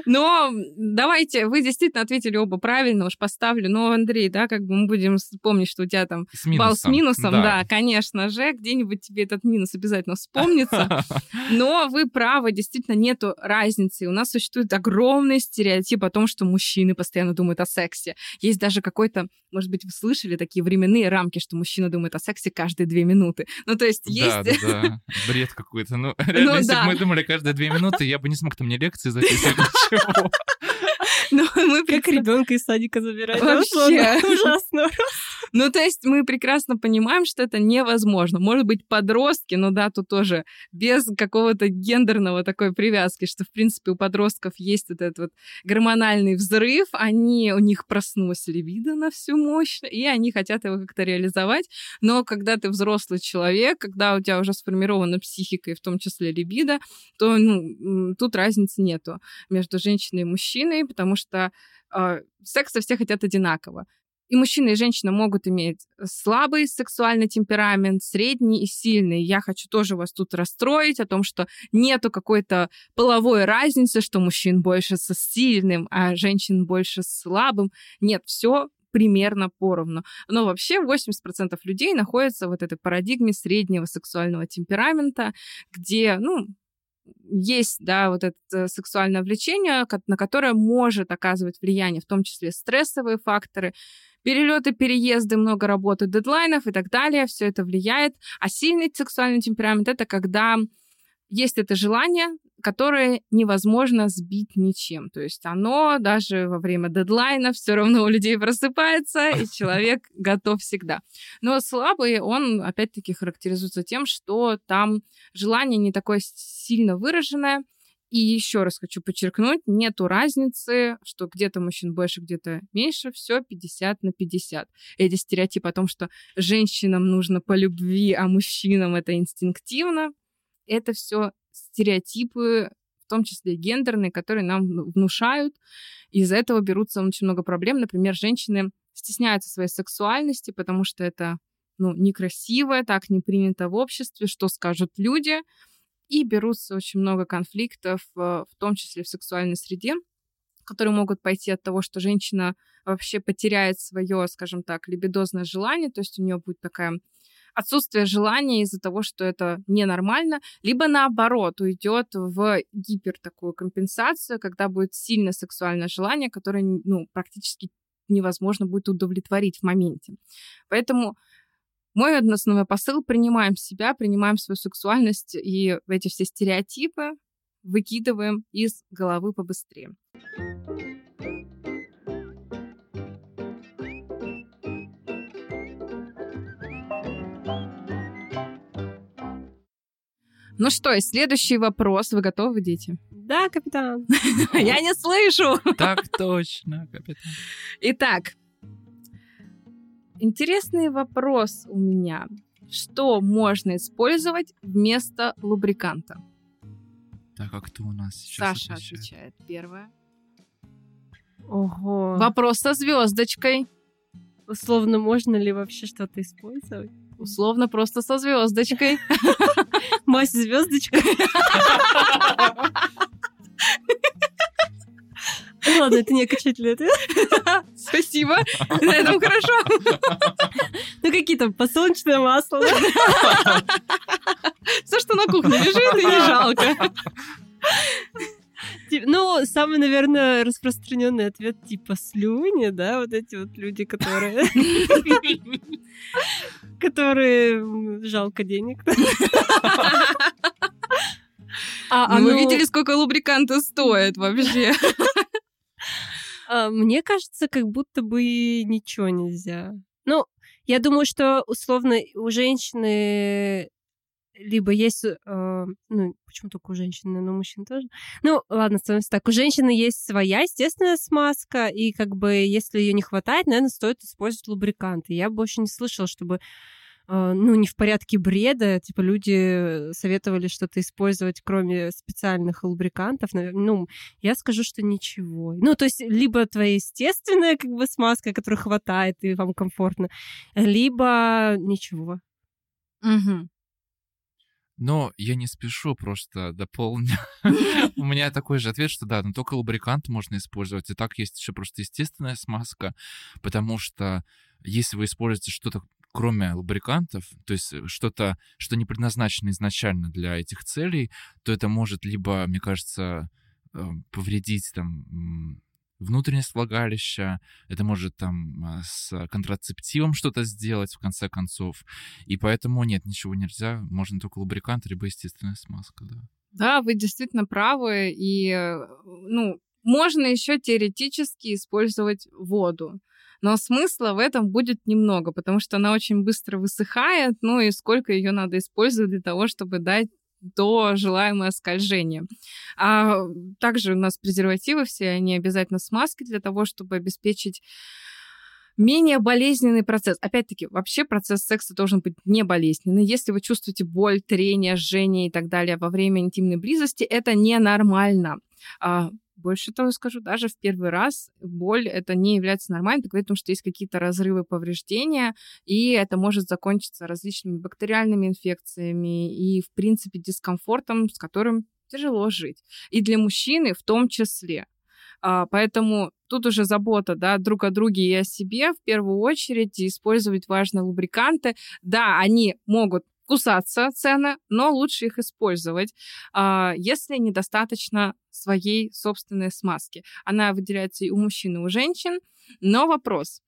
A: Но давайте, вы действительно ответили оба правильно, уж поставлю. Но, Андрей, да, как бы мы будем помнить, что у тебя там балл с минусом, да. конечно же, где-нибудь тебе этот минус обязательно вспомнится. Но вы правы, действительно нету разницы. У нас существует огромный стереотип о том, что мужчины постоянно думают о сексе. Есть даже какой-то, может быть, вы слышали такие временные рамки, что мужчина думает о сексе каждые две минуты. Ну, то есть есть...
B: Да, да, да. Бред какой-то. Ну, [LAUGHS] реально, если
A: да.
B: бы мы думали каждые две минуты, я бы не смог там мне лекции записывать, [LAUGHS] ничего.
A: Но [LAUGHS] мы
C: Как ребенка из садика забирать.
A: Вообще. [LAUGHS]
C: Ужасно.
A: Ну, то есть мы прекрасно понимаем, что это невозможно. Может быть, подростки, но да, тут тоже без какого-то гендерного такой привязки, что, в принципе, у подростков есть вот этот вот гормональный взрыв, они, у них проснулась либидо на всю мощь, и они хотят его как-то реализовать. Но когда ты взрослый человек, когда у тебя уже сформирована психика, и в том числе либидо, то ну, тут разницы нету между женщиной и мужчиной, потому что э, секса все хотят одинаково. И мужчина, и женщина могут иметь слабый сексуальный темперамент, средний и сильный. Я хочу тоже вас тут расстроить о том, что нету какой-то половой разницы, что мужчин больше со сильным, а женщин больше с слабым. Нет, все примерно поровну. Но вообще 80% людей находятся в вот этой парадигме среднего сексуального темперамента, где, ну, есть, да, вот это э, сексуальное влечение, на которое может оказывать влияние, в том числе стрессовые факторы, перелеты, переезды, много работы, дедлайнов и так далее, все это влияет. А сильный сексуальный темперамент это когда есть это желание, которое невозможно сбить ничем. То есть оно даже во время дедлайна все равно у людей просыпается, и [LAUGHS] человек готов всегда. Но слабый, он опять-таки характеризуется тем, что там желание не такое сильно выраженное, и еще раз хочу подчеркнуть, нету разницы, что где-то мужчин больше, где-то меньше, все 50 на 50. Эти стереотипы о том, что женщинам нужно по любви, а мужчинам это инстинктивно, это все стереотипы, в том числе гендерные, которые нам внушают. Из-за этого берутся очень много проблем. Например, женщины стесняются своей сексуальности, потому что это ну, некрасиво, так не принято в обществе, что скажут люди. И берутся очень много конфликтов, э, в том числе в сексуальной среде, которые могут пойти от того, что женщина вообще потеряет свое, скажем так, либидозное желание, то есть у нее будет такая отсутствие желания из-за того, что это ненормально, либо наоборот уйдет в гипер такую компенсацию, когда будет сильно сексуальное желание, которое ну, практически невозможно будет удовлетворить в моменте. Поэтому мой основной посыл — принимаем себя, принимаем свою сексуальность и эти все стереотипы выкидываем из головы побыстрее. Ну что, и следующий вопрос. Вы готовы, дети?
C: Да, капитан. [LAUGHS]
A: Я не слышу.
B: Так точно, капитан.
A: Итак, интересный вопрос у меня. Что можно использовать вместо лубриканта?
B: Так, а кто у нас сейчас
A: Саша
B: отвечает?
A: отвечает первая.
C: Ого.
A: Вопрос со звездочкой.
C: Условно, можно ли вообще что-то использовать?
A: Условно просто со звездочкой. [LAUGHS]
C: Мазь звездочка. [LAUGHS] Ладно, это не окончательный ответ.
A: Спасибо. На этом хорошо.
C: Ну, какие там подсолнечное масло.
A: Все, что на кухне лежит, и не жалко.
C: Ну, самый, наверное, распространенный ответ типа слюни, да, вот эти вот люди, которые... [LAUGHS] Которые жалко денег. [LAUGHS] А
A: Ну, Вы
C: оно-
A: видели, сколько лубриканты стоят вообще?
C: А, Мне кажется, как будто бы ничего нельзя. Ну, я думаю, что условно у женщины либо есть, э, ну, почему только у женщины, но у мужчин тоже. Ну, ладно, становится так. У женщины есть своя естественная смазка, и как бы если ее не хватает, наверное, стоит использовать лубриканты. Я больше не слышала, чтобы э, ну, не в порядке бреда, типа люди советовали что-то использовать, кроме специальных лубрикантов. Ну, я скажу, что ничего. Ну, то есть, либо твоя естественная как бы смазка, которой хватает и вам комфортно, либо ничего.
A: Мгм.
B: Но я не спешу, просто дополню. [LAUGHS] У меня такой же ответ, что да, но только лубрикант можно использовать. И так есть еще просто естественная смазка, потому что если вы используете что-то кроме лубрикантов, то есть э, что-то, что не предназначено изначально для этих целей, то это может либо, мне кажется, э, повредить там внутренность влагалища, это может там а, с контрацептивом что-то сделать в конце концов, и поэтому нет, ничего нельзя, можно только лубрикант, либо естественная смазка, да.
A: Да, вы действительно правы. И, э, ну, можно еще теоретически использовать воду. Но смысла в этом будет немного, потому что она очень быстро высыхает, ну и сколько ее надо использовать для того, чтобы дать то желаемое скольжение. А также у нас презервативы все, они обязательно смазки для того, чтобы обеспечить менее болезненный процесс. Опять-таки, вообще процесс секса должен быть не болезненный. Если вы чувствуете боль, трение, жжение и так далее во время интимной близости, это ненормально. Больше того скажу, даже в первый раз боль это не является нормальной, о том, что есть какие-то разрывы, повреждения, и это может закончиться различными бактериальными инфекциями и, в принципе, дискомфортом, с которым тяжело жить. И для мужчины в том числе. А, Поэтому тут уже забота да, друг о друге и о себе в первую очередь, и использовать важные лубриканты. Да, они могут кусаться цены, но лучше их использовать, а, если недостаточно своей собственной смазки. Она выделяется и у мужчин, и у женщин. Но вопрос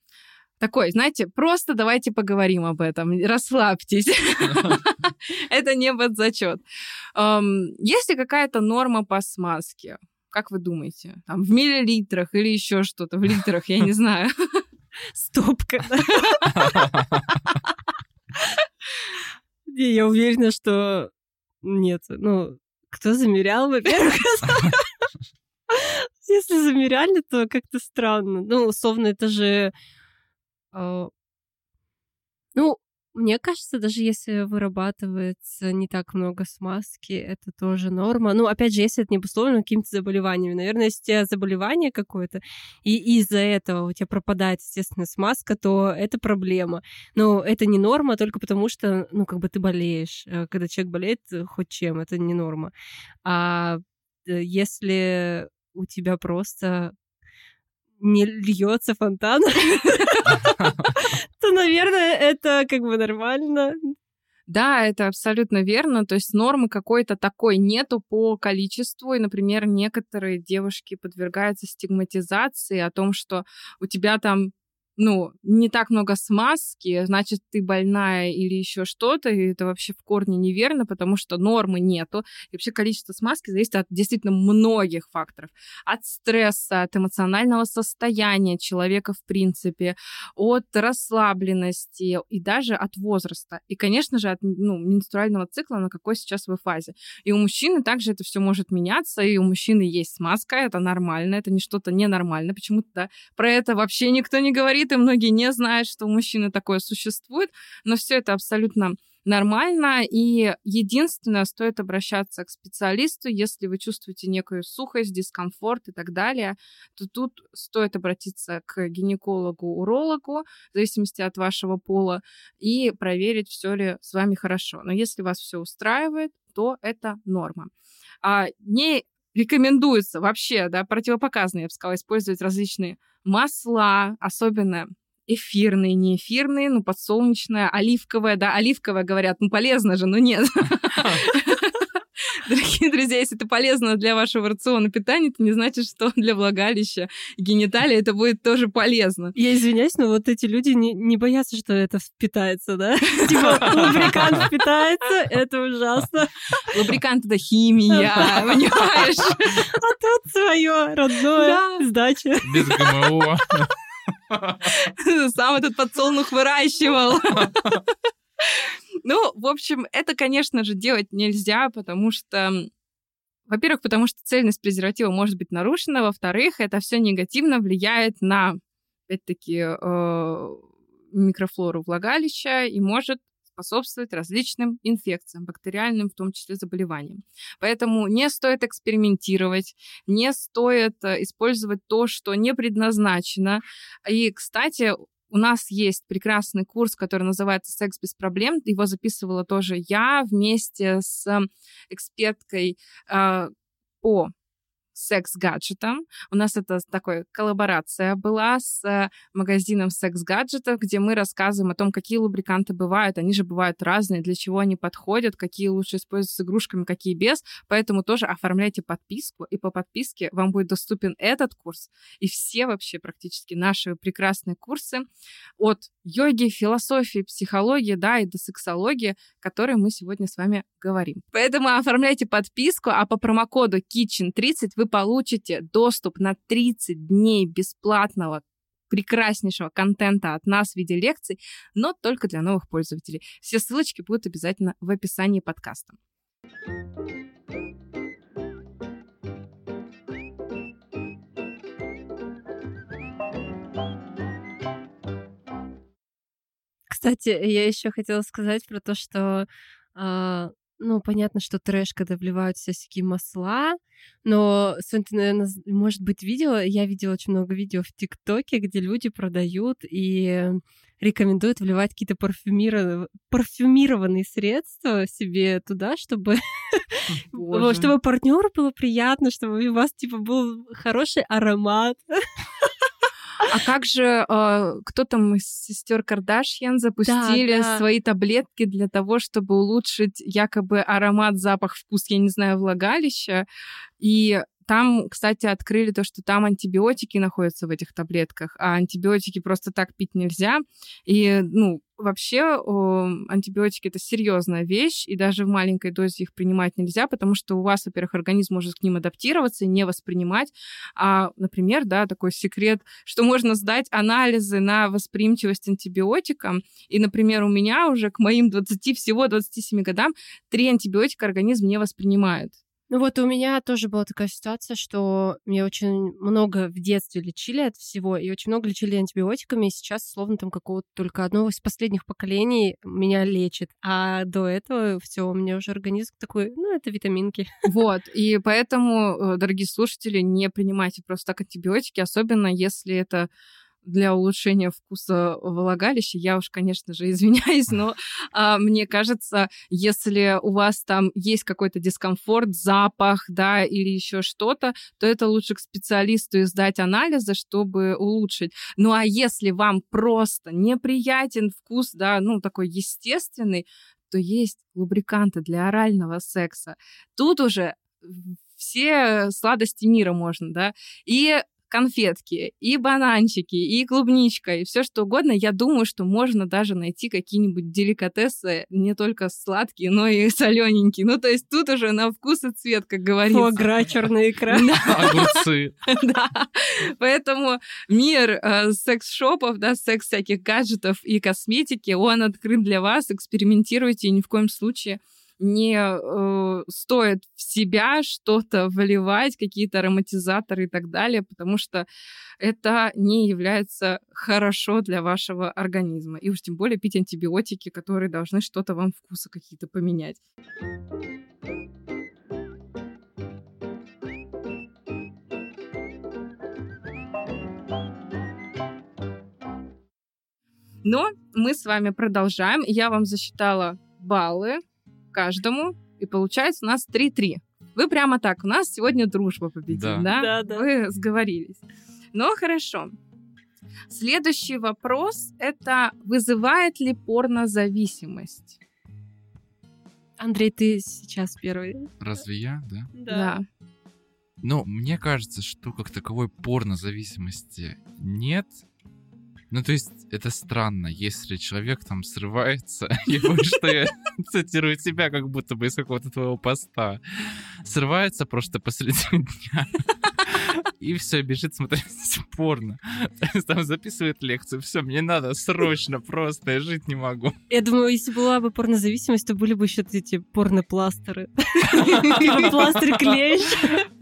A: такой, знаете, просто давайте поговорим об этом, расслабьтесь. [LAUGHS] Это не под зачет. Есть ли какая-то норма по смазке? Как вы думаете? Там в миллилитрах или еще что-то, в литрах, я не [LAUGHS] знаю.
C: Стопка. [LAUGHS] я уверена, что нет. Ну, кто замерял, во-первых? [LAUGHS] Если замеряли, то как-то странно. Ну, условно, это же... а, Ну, мне кажется, даже если вырабатывается не так много смазки, это тоже норма. Ну, опять же, если это не обусловлено какими-то заболеваниями. Наверное, если у тебя заболевание какое-то, и из-за этого у тебя пропадает, естественно, смазка, то это проблема. Но это не норма только потому, что, ну, как бы ты болеешь. Э, Когда человек болеет э, хоть чем, это не норма. А э, если у тебя просто не льется фонтан, [LAUGHS] то, наверное, это как бы нормально.
A: Да, это абсолютно верно. То есть нормы какой-то такой нету по количеству. И, например, некоторые девушки подвергаются стигматизации о том, что у тебя там ну, не так много смазки, значит, ты больная или еще что-то, и это вообще в корне неверно, потому что нормы нету. И вообще количество смазки зависит от действительно многих факторов. От стресса, от эмоционального состояния человека в принципе, от расслабленности и даже от возраста. И, конечно же, от ну, менструального цикла, на какой сейчас вы фазе. И у мужчины также это все может меняться, и у мужчины есть смазка, это нормально, это не что-то ненормально. Почему-то да, про это вообще никто не говорит, и многие не знают, что у мужчины такое существует, но все это абсолютно нормально, и единственное, стоит обращаться к специалисту, если вы чувствуете некую сухость, дискомфорт и так далее, то тут стоит обратиться к гинекологу, урологу, в зависимости от вашего пола, и проверить, все ли с вами хорошо. Но если вас все устраивает, то это норма. А не рекомендуется вообще, да, противопоказано, я бы сказала, использовать различные масла, особенно эфирные, не эфирные, ну, подсолнечное, оливковое, да, оливковое, говорят, ну, полезно же, но нет. [LAUGHS] [LAUGHS] Дорогие друзья, если это полезно для вашего рациона питания, это не значит, что [LAUGHS] для влагалища гениталия это будет тоже полезно.
C: Я извиняюсь, но вот эти люди не, не боятся, что это впитается, да? [LAUGHS] Типа лубрикант впитается, это ужасно.
A: Лубрикант — это химия, понимаешь?
C: А тут свое родное сдача.
B: Без ГМО.
A: Сам этот подсолнух выращивал. Ну, в общем, это, конечно же, делать нельзя, потому что во-первых, потому что цельность презерватива может быть нарушена. Во-вторых, это все негативно влияет на, опять-таки, э, микрофлору влагалища и может способствовать различным инфекциям, бактериальным, в том числе заболеваниям. Поэтому не стоит экспериментировать, не стоит э, использовать то, что не предназначено. И, кстати, у нас есть прекрасный курс, который называется «Секс без проблем». Его записывала тоже я вместе с эксперткой э, по секс-гаджетом. У нас это такая коллаборация была с э, магазином секс-гаджетов, где мы рассказываем о том, какие лубриканты бывают. Они же бывают разные, для чего они подходят, какие лучше использовать с игрушками, какие без. Поэтому тоже оформляйте подписку, и по подписке вам будет доступен этот курс и все вообще практически наши прекрасные курсы от йоги, философии, психологии, да, и до сексологии, которые мы сегодня с вами говорим. Поэтому оформляйте подписку, а по промокоду KITCHEN30 вы получите доступ на 30 дней бесплатного прекраснейшего контента от нас в виде лекций, но только для новых пользователей. Все ссылочки будут обязательно в описании подкаста.
C: Кстати, я еще хотела сказать про то, что э, ну, понятно, что трэш, когда вливают всякие масла, но, Сонь, ты, наверное, может быть, видела, я видела очень много видео в ТикТоке, где люди продают и рекомендуют вливать какие-то парфюмированные, парфюмированные средства себе туда, чтобы, [LAUGHS] чтобы партнеру было приятно, чтобы у вас, типа, был хороший аромат. [LAUGHS]
A: А как же э, кто там из сестер Кардашьян запустили да, да. свои таблетки для того, чтобы улучшить якобы аромат, запах, вкус, я не знаю, влагалища? И там, кстати, открыли то, что там антибиотики находятся в этих таблетках, а антибиотики просто так пить нельзя. И, ну, вообще антибиотики это серьезная вещь, и даже в маленькой дозе их принимать нельзя, потому что у вас, во-первых, организм может к ним адаптироваться и не воспринимать. А, например, да, такой секрет, что можно сдать анализы на восприимчивость антибиотикам. И, например, у меня уже к моим 20, всего 27 годам три антибиотика организм не воспринимает.
C: Ну вот у меня тоже была такая ситуация, что мне очень много в детстве лечили от всего, и очень много лечили антибиотиками, и сейчас, словно там какого-то только одного из последних поколений меня лечит. А до этого все, у меня уже организм такой, ну, это витаминки. [LAUGHS]
A: Вот, и поэтому, э, дорогие слушатели, не принимайте просто так антибиотики, особенно если это для улучшения вкуса влагалища. Я уж, конечно же, [LAUGHS] извиняюсь, но а, мне кажется, если у вас там есть какой-то дискомфорт, запах, да, или еще что-то, то это лучше к специалисту и сдать анализы, чтобы улучшить. Ну а если вам просто неприятен вкус, да, ну такой естественный, что есть лубриканты для орального секса. Тут уже все сладости мира можно, да, и конфетки, и бананчики, и клубничка, и все что угодно. Я думаю, что можно даже найти какие-нибудь деликатесы не только сладкие, но и [LAUGHS] солененькие. Ну, то есть тут уже на вкус и цвет, как говорится.
C: Фуагра, черная икра. [LAUGHS]
B: Огурцы. [LAUGHS]
A: Да. Поэтому мир э, секс-шопов, да, секс всяких гаджетов и косметики, он открыт для вас. Экспериментируйте и ни в коем случае не э, стоит в себя что-то выливать, какие-то ароматизаторы и так далее, потому что это не является хорошо для вашего организма. И уж тем более пить антибиотики, которые должны что-то вам вкусы какие-то поменять. Но мы с вами продолжаем. Я вам засчитала баллы каждому, и получается у нас 3-3. Вы прямо так, у нас сегодня дружба победила, да?
C: Да, да.
A: Вы сговорились. Но хорошо. Следующий вопрос — это вызывает ли порнозависимость?
C: Андрей, ты сейчас первый.
B: Разве я, да?
A: Да.
B: Ну, мне кажется, что как таковой порнозависимости нет. Ну, то есть, это странно, если человек там срывается, [LAUGHS] и вот что я [LAUGHS] цитирую тебя, как будто бы из какого-то твоего поста, срывается просто посреди [LAUGHS] дня, и все, бежит смотреть порно. Там записывает лекцию, все, мне надо срочно просто, я жить не могу.
C: Я думаю, если была бы порнозависимость, то были бы еще эти порнопластеры. Пластырь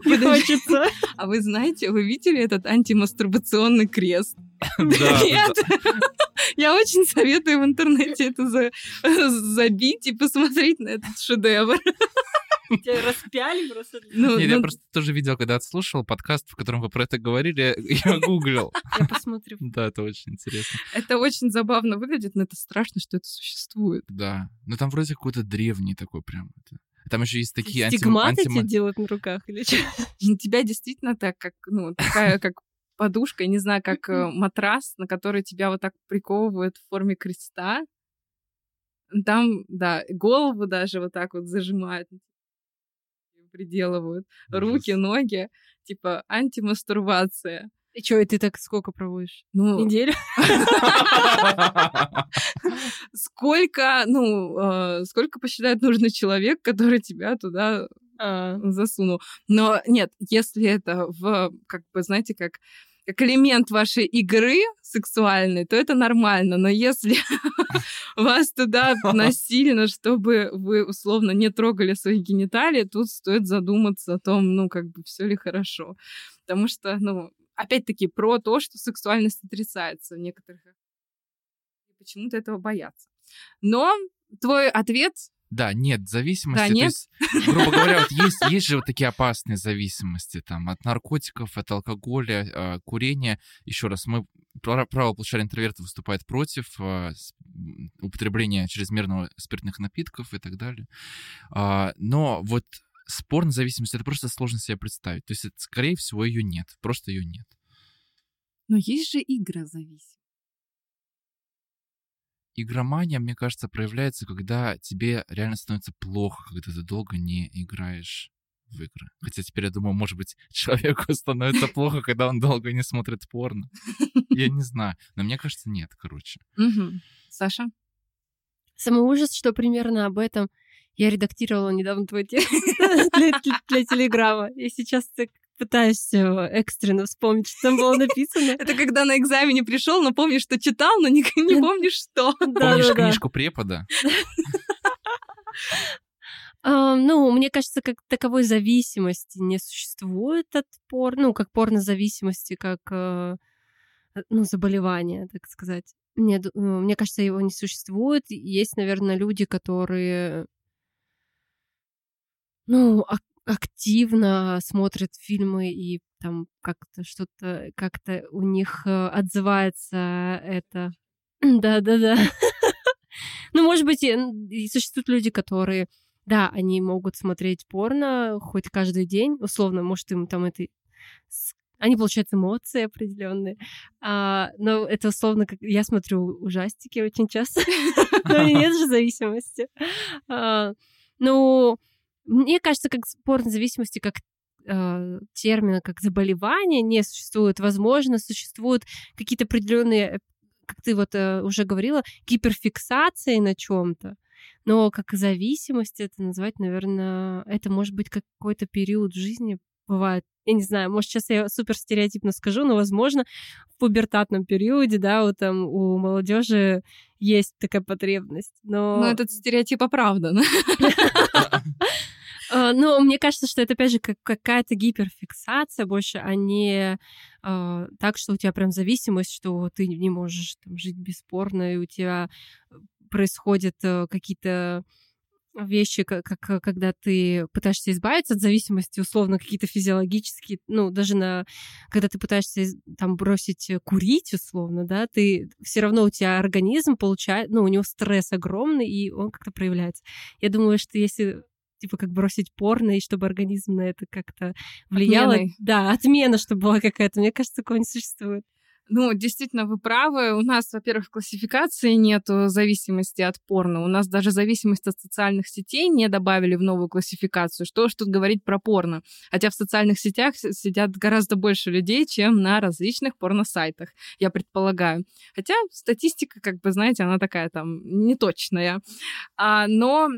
A: Подожди.
C: хочется.
A: А вы знаете, вы видели этот антимастурбационный крест?
B: Да,
A: Нет. Я очень советую в интернете это за- забить и посмотреть на этот шедевр.
C: Тебя распяли просто.
A: Ну,
B: Нет, я
A: ну,
B: просто тоже видел, когда отслушал подкаст, в котором вы про это говорили, [LAUGHS] я гуглил.
C: Я посмотрю.
B: Да, это очень интересно.
A: Это очень забавно выглядит, но это страшно, что это существует.
B: Да. Ну там вроде какой-то древний такой прям. Там еще есть такие анти-
C: Стигматы эти делают на руках или что?
A: Тебя действительно так, как, ну, такая, как подушка, я не знаю, как э, матрас, на который тебя вот так приковывают в форме креста. Там, да, голову даже вот так вот зажимают, приделывают. Руки, ноги, типа антимастурбация.
C: И что, и ты так сколько проводишь?
A: Ну,
C: Неделю? [LAUGHS]
A: сколько, ну, э, сколько посчитает нужный человек, который тебя туда
C: А,
A: засунул. Но нет, если это в, как бы, знаете, как как элемент вашей игры сексуальной, то это нормально. Но если [LAUGHS] вас туда [LAUGHS] насильно, чтобы вы условно не трогали свои гениталии, тут стоит задуматься о том, ну, как бы, все ли хорошо. Потому что, ну, опять-таки, про то, что сексуальность отрицается в некоторых... Почему-то этого боятся. Но твой ответ
B: Да, нет зависимости.
A: Да, нет?
B: есть, грубо говоря, вот [LAUGHS] есть, есть же вот такие опасные зависимости, там, от наркотиков, от алкоголя, э, курения. Еще раз, мы право правополучали интроверты выступает против м, употребления чрезмерного спиртных напитков и так далее. А, но вот спор на зависимость это просто сложно себе представить. То есть, это, скорее всего, ее нет. Просто ее нет.
A: Но есть же игрозависимость.
B: Игромания, мне кажется, проявляется, когда тебе реально становится плохо, когда ты долго не играешь в игры. Хотя теперь я думаю, может быть, [LAUGHS] человеку становится плохо, когда он долго не смотрит порно. Я не знаю. Но мне кажется, нет, короче.
A: Саша?
C: Самый ужас, что примерно об этом я редактировала недавно твой текст [LAUGHS] для, для- для Телеграма. И сейчас так пытаюсь э, экстренно вспомнить, что там было написано.
A: Это когда на экзамене пришел, но помнишь, что читал, но не, помнишь, что.
B: Помнишь книжку препода? [LAUGHS]
C: А, Ну, мне кажется, как таковой зависимости не существует от пор, ну, как порнозависимости, как, э, ну, заболевания, так сказать. Мне, э, мне кажется, его не существует. Есть, наверное, люди, которые, ну, ак- активно смотрят фильмы и там как-то что-то, как-то у них э, отзывается это. [CLEARS THROAT] Да-да-да. Ну, может быть, существуют люди, которые да, они могут смотреть порно хоть каждый день, условно, может, им там это они получают эмоции определенные. А, но это условно, как я смотрю ужастики очень часто, [LAUGHS] но нет же зависимости. А, ну, мне кажется, как порнозависимости, как э, термина как заболевание не существует. Возможно, существуют какие-то определенные, как ты вот э, уже говорила, гиперфиксации на чем-то. Но как зависимость это назвать, наверное, это может быть какой-то период жизни бывает. Я не знаю, может, сейчас я супер стереотипно скажу, но, возможно, в пубертатном периоде, да, вот там у молодежи есть такая потребность. Но...
A: Но этот стереотип оправдан. [LAUGHS] [LAUGHS]
C: Но мне кажется, что это, опять же, как какая-то гиперфиксация больше, а не э, так, что у тебя прям зависимость, что ты не можешь там, жить бесспорно, и у тебя происходят э, какие-то вещи, как, как когда ты пытаешься избавиться от зависимости, условно, какие-то физиологические, ну, даже на, когда ты пытаешься там бросить курить, условно, да, ты все равно у тебя организм получает, ну, у него стресс огромный, и он как-то проявляется. Я думаю, что если типа как бросить порно, и чтобы организм на это как-то влияло.
A: Отменой.
C: Да, отмена, чтобы была какая-то. Мне кажется, такого не существует.
A: Ну, действительно, вы правы. У нас, во-первых, классификации нету зависимости от порно. У нас даже зависимость от социальных сетей не добавили в новую классификацию. Что ж тут говорить про порно? Хотя в социальных сетях сидят гораздо больше людей, чем на различных порно-сайтах, я предполагаю. Хотя статистика, как бы, знаете, она такая там неточная. А, но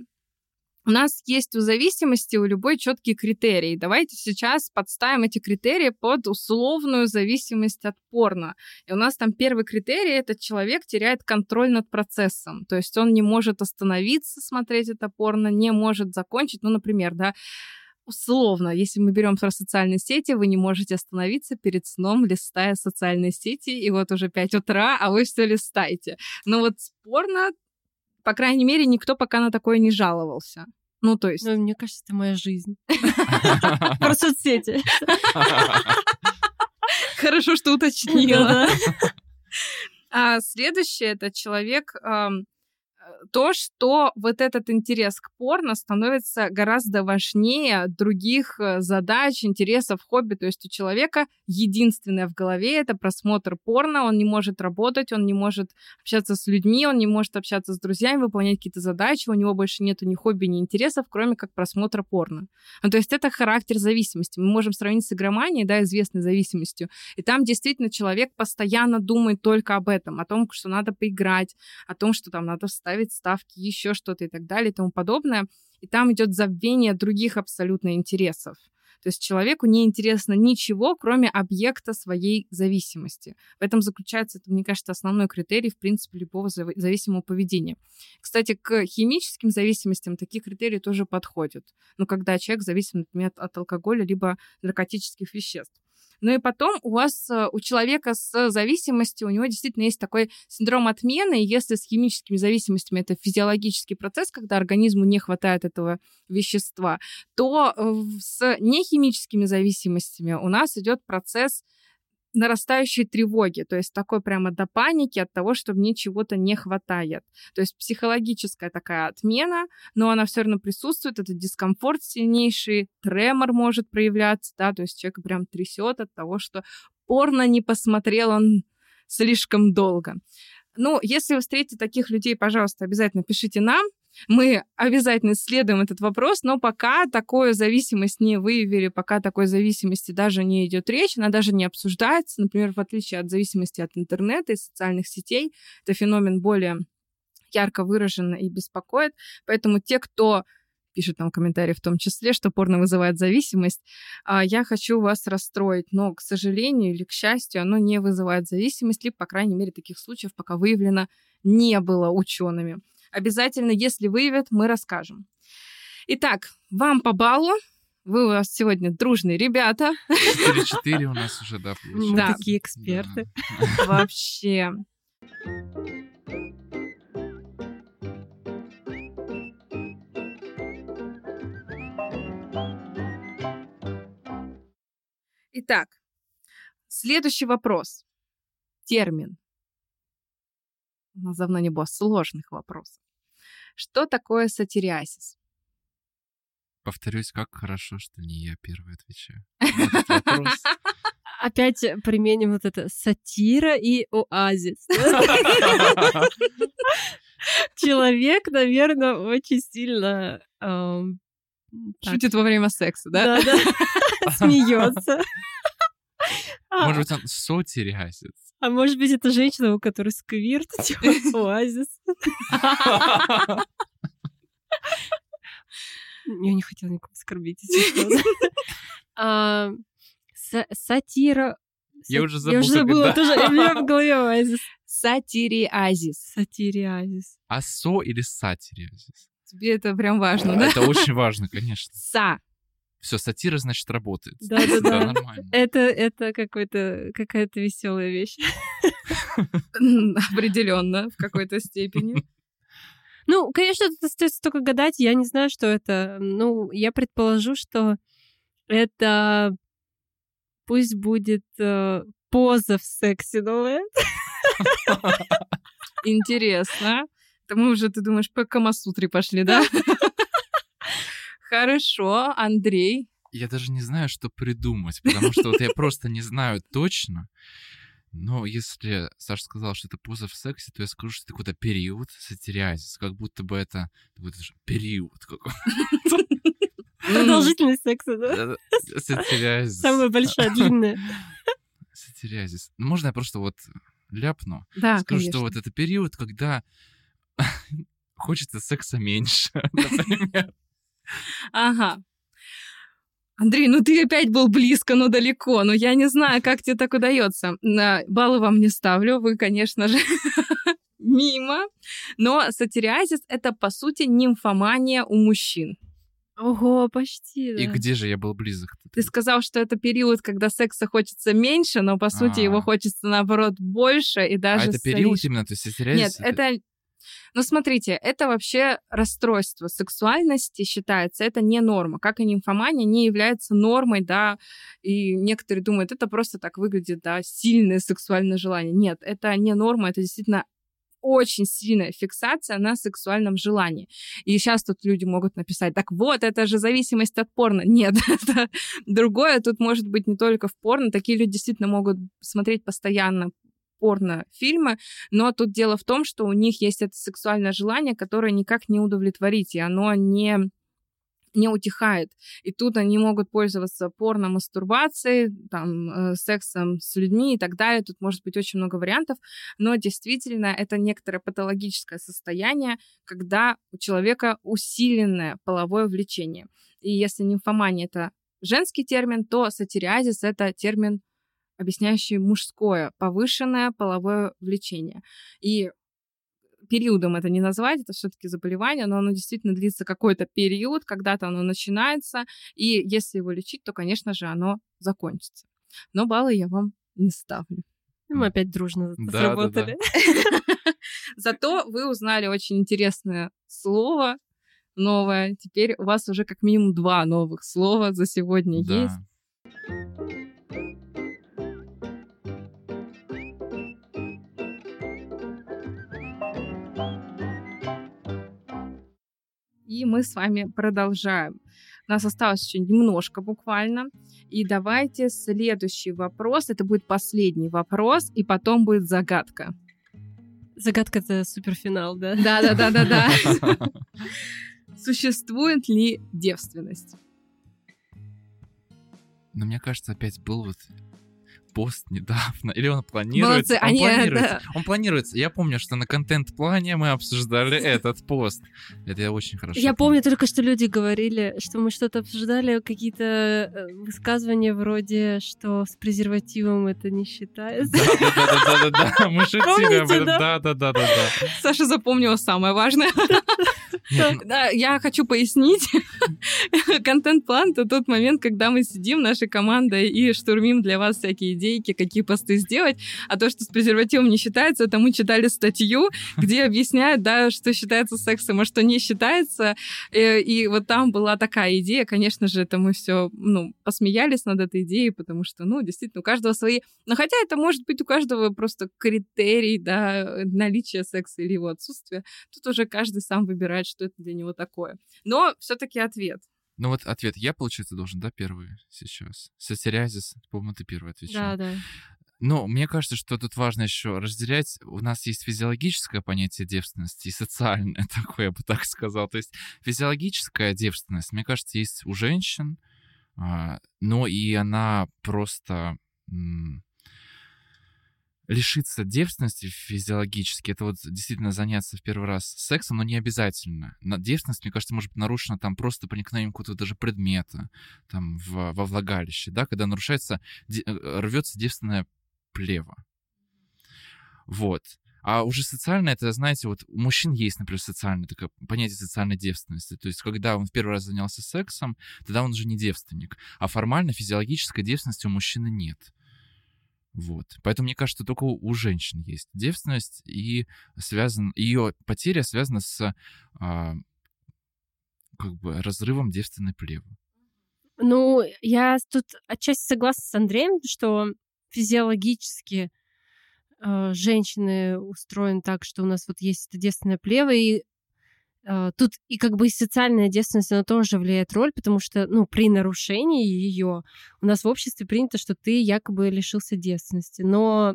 A: у нас есть у зависимости у любой четкий критерий. Давайте сейчас подставим эти критерии под условную зависимость от порно. И у нас там первый критерий — это человек теряет контроль над процессом. То есть он не может остановиться, смотреть это порно, не может закончить. Ну, например, да, условно, если мы берем про социальные сети, вы не можете остановиться перед сном, листая социальные сети, и вот уже 5 утра, а вы все листаете. Но вот порно по крайней мере, никто пока на такое не жаловался. Ну, то есть...
C: Ну, мне кажется, это моя жизнь. [LAUGHS] Про соцсети.
A: Хорошо, что уточнила. А следующее это человек то, что вот этот интерес к порно становится гораздо важнее других э, задач, интересов, хобби. То есть у человека единственное в голове это просмотр порно, он не может работать, он не может общаться с людьми, он не может общаться с друзьями, выполнять какие-то задачи, у него больше нету ни хобби, ни интересов, кроме как просмотра порно. Ну, то есть это характер зависимости. Мы можем сравнить с игроманией, да, известной зависимостью, и там действительно человек постоянно думает только об этом, о том, что надо поиграть, о том, что там надо вставить ставить ставки, еще что-то и так далее и тому подобное. И там идет забвение других абсолютно интересов. То есть человеку не интересно ничего, кроме объекта своей зависимости. В этом заключается, это, мне кажется, основной критерий, в принципе, любого зависимого поведения. Кстати, к химическим зависимостям такие критерии тоже подходят. Ну, когда человек зависим, например, от алкоголя либо наркотических веществ. Ну и потом у вас, э, у человека с зависимостью, у него действительно есть такой синдром отмены, и если с химическими зависимостями это физиологический процесс, когда организму не хватает этого вещества, то э, с нехимическими зависимостями у нас идет процесс нарастающей тревоги, то есть такой прямо до паники от того, что мне чего-то не хватает. То есть психологическая такая отмена, но она все равно присутствует, это дискомфорт сильнейший, тремор может проявляться, да, то есть человек прям трясет от того, что порно не посмотрел он слишком долго. Ну, если вы встретите таких людей, пожалуйста, обязательно пишите нам, мы обязательно исследуем этот вопрос, но пока такую зависимость не выявили, пока такой зависимости даже не идет речь, она даже не обсуждается. Например, в отличие от зависимости от интернета и социальных сетей, это феномен более ярко выражен и беспокоит. Поэтому те, кто пишет нам комментарии в том числе, что порно вызывает зависимость. А я хочу вас расстроить, но, к сожалению или к счастью, оно не вызывает зависимость, либо, по крайней мере, таких случаев пока выявлено не было учеными. Обязательно, если выявят, мы расскажем. Итак, вам по баллу. Вы у нас сегодня дружные ребята.
B: 4-4 у нас уже, да, [LAUGHS] получается.
C: Да. Такие эксперты.
A: Да. Вообще. Итак, следующий вопрос. Термин. У нас давно не было сложных вопросов. Что такое сатириазис?
B: Повторюсь, как хорошо, что не я первый отвечаю. [LAUGHS]
C: Опять применим вот это сатира и оазис. [LAUGHS] Человек, наверное, очень сильно.
A: Шутит во время секса, да?
C: Да-да. [LAUGHS] Смеется. А,
B: Может быть, он сотериасец.
C: А может быть, это женщина, у которой сквирт, [LAUGHS] типа [LAUGHS] оазис. Я не хотела никого оскорбить, если [LAUGHS] что. А, са- Сатира...
B: Я уже
C: Я
B: забыл,
C: уже забыла
B: это.
C: тоже. У меня в голове оазис.
A: Сатириазис.
C: Сатириазис.
B: А со или сатириазис?
A: Тебе это прям важно, да?
B: Это очень важно, конечно.
A: Са.
B: Все, сатира, значит, работает.
C: Да-да-да. [LAUGHS]
B: нормально.
C: Это, это какой-то, какая-то веселая вещь. [LAUGHS]
A: Определенно, в какой-то степени.
C: Ну, конечно, тут остается только гадать. Я не знаю, что это. Ну, я предположу, что это пусть будет э, поза в сексе, ну, [LAUGHS]
A: Интересно. Это мы уже, ты думаешь, по Камасутре пошли, да? Хорошо, Андрей.
B: Я даже не знаю, что придумать, потому что вот я просто не знаю точно. Но если Саша сказал, что это поза в сексе, то я скажу, что это какой-то период сатириазис, как будто бы это какой-то период какой-то. [LAUGHS]
C: продолжительность секса, да?
B: Сатириазис.
C: Самая большая, длинная. [LAUGHS]
B: Сатириазис. Ну, Можно я просто вот ляпну?
A: Да,
B: Скажу, что
A: конечно.
B: вот это период, когда [LAUGHS] хочется секса меньше, например.
A: Ага. Андрей, ну ты опять был близко, но далеко. Ну я не знаю, как тебе так удается. На баллы вам не ставлю, вы, конечно же, [LAUGHS] мимо. Но сатириазис — это, по сути, нимфомания у мужчин.
C: Ого, почти,
B: И
C: да.
B: где же я был близок?
A: Ты сказал, что это период, когда секса хочется меньше, но, по сути,
B: А.
A: его хочется, наоборот, больше и
B: А
A: даже
B: это
A: с
B: период именно? То есть
A: Нет,
B: сатириазис?
A: это... Ну, смотрите, это вообще расстройство сексуальности считается, это не норма. Как и нимфомания не является нормой, да, и некоторые думают, это просто так выглядит, да, сильное сексуальное желание. Нет, это не норма, это действительно очень сильная фиксация на сексуальном желании. И сейчас тут люди могут написать, так вот, это же зависимость от порно. Нет, [LAUGHS] это другое. Тут может быть не только в порно. Такие люди действительно могут смотреть постоянно порно-фильмы, но тут дело в том, что у них есть это сексуальное желание, которое никак не удовлетворить, и оно не не утихает. И тут они могут пользоваться порно-мастурбацией, там, э, сексом с людьми и так далее. Тут может быть очень много вариантов, но действительно это некоторое патологическое состояние, когда у человека усиленное половое влечение. И если нимфомания — это женский термин, то сатириазис — это термин, объясняющий мужское, повышенное половое влечение. И периодом это не назвать, это все-таки заболевание, но оно действительно длится какой-то период, когда-то оно начинается, и если его лечить, то, конечно же, оно закончится. Но баллы я вам не ставлю.
C: Мы опять дружно
B: Да,
C: сработали. [LAUGHS]
A: Зато вы узнали очень интересное слово новое. Теперь у вас уже как минимум два новых слова за сегодня есть. И мы с вами продолжаем. У нас осталось еще немножко буквально. И давайте следующий вопрос. Это будет последний вопрос, и потом будет загадка.
C: Загадка — это суперфинал, да?
A: Да-да-да-да-да. [LAUGHS] Существует ли девственность?
B: Но мне кажется, опять был вот пост недавно. Или он планируется?
A: Молодцы,
B: он
A: они,
B: планируется. Он планируется. Я помню, что на контент-плане мы обсуждали [LAUGHS] этот пост. Это я очень хорошо
C: Я помню только, что люди говорили, что мы что-то обсуждали, какие-то э, высказывания вроде, что с презервативом это не считается.
B: Да-да-да-да-да. Мы [LAUGHS] шутили об этом.
C: да?
B: Да-да-да-да-да.
A: Саша запомнила самое важное. [LAUGHS] Я хочу пояснить. [LAUGHS] Контент-план — это тот момент, когда мы сидим нашей командой и штурмим для вас всякие идейки, какие посты сделать. А то, что с презервативом не считается, это мы читали статью, где объясняют, да, что считается сексом, а что не считается. Э, И вот там была такая идея. Конечно же, это мы все, ну, посмеялись над этой идеей, потому что, ну, действительно, у каждого свои... Но хотя это может быть у каждого просто критерий, да, наличия секса или его отсутствия. Тут уже каждый сам выбирает, что это для него такое. Но все-таки ответ.
B: Ну вот ответ я, получается, должен, да, первый сейчас? Сосериазис, по-моему, ты первый отвечал.
C: Да, да.
B: Но мне кажется, что тут важно еще разделять. У нас есть физиологическое понятие девственности и социальное [LAUGHS] такое, я бы так сказал. То есть физиологическая девственность, мне кажется, есть у женщин, а, но и она просто лишиться девственности физиологически, это вот действительно заняться в первый раз сексом, но не обязательно. Девственность, мне кажется, может быть нарушена там просто проникновением какого-то даже предмета там в, во влагалище, да, когда нарушается, э, рвется девственная плева. Вот. А уже социально это, знаете, вот у мужчин есть, например, социальное такое понятие социальной девственности. То есть, когда он в первый раз занялся сексом, тогда он уже не девственник. А формально физиологической девственности у мужчины нет. Вот. Поэтому мне кажется, только у женщин есть девственность, и связан, ее потеря связана с а, как бы разрывом девственной плевы.
C: Ну, я тут отчасти согласна с Андреем, что физиологически э, женщины устроены так, что у нас вот есть эта девственная плева, и тут и как бы социальная девственность, она тоже влияет роль, потому что, ну, при нарушении ее у нас в обществе принято, что ты якобы лишился девственности. Но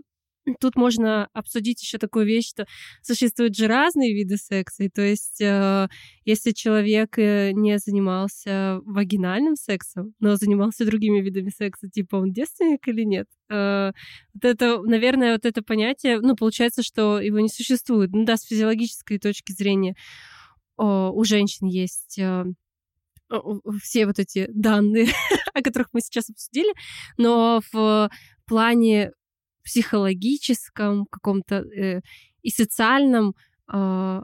C: Тут можно обсудить еще такую вещь, что существуют же разные виды секса. И то есть, э, если человек э, не занимался вагинальным сексом, но занимался другими видами секса, типа он девственник или нет, э, вот это, наверное, вот это понятие, ну, получается, что его не существует. Ну да, с физиологической точки зрения у женщин есть э, все вот эти данные, [LAUGHS] о которых мы сейчас обсудили, но в плане психологическом, каком-то э, и социальном, э,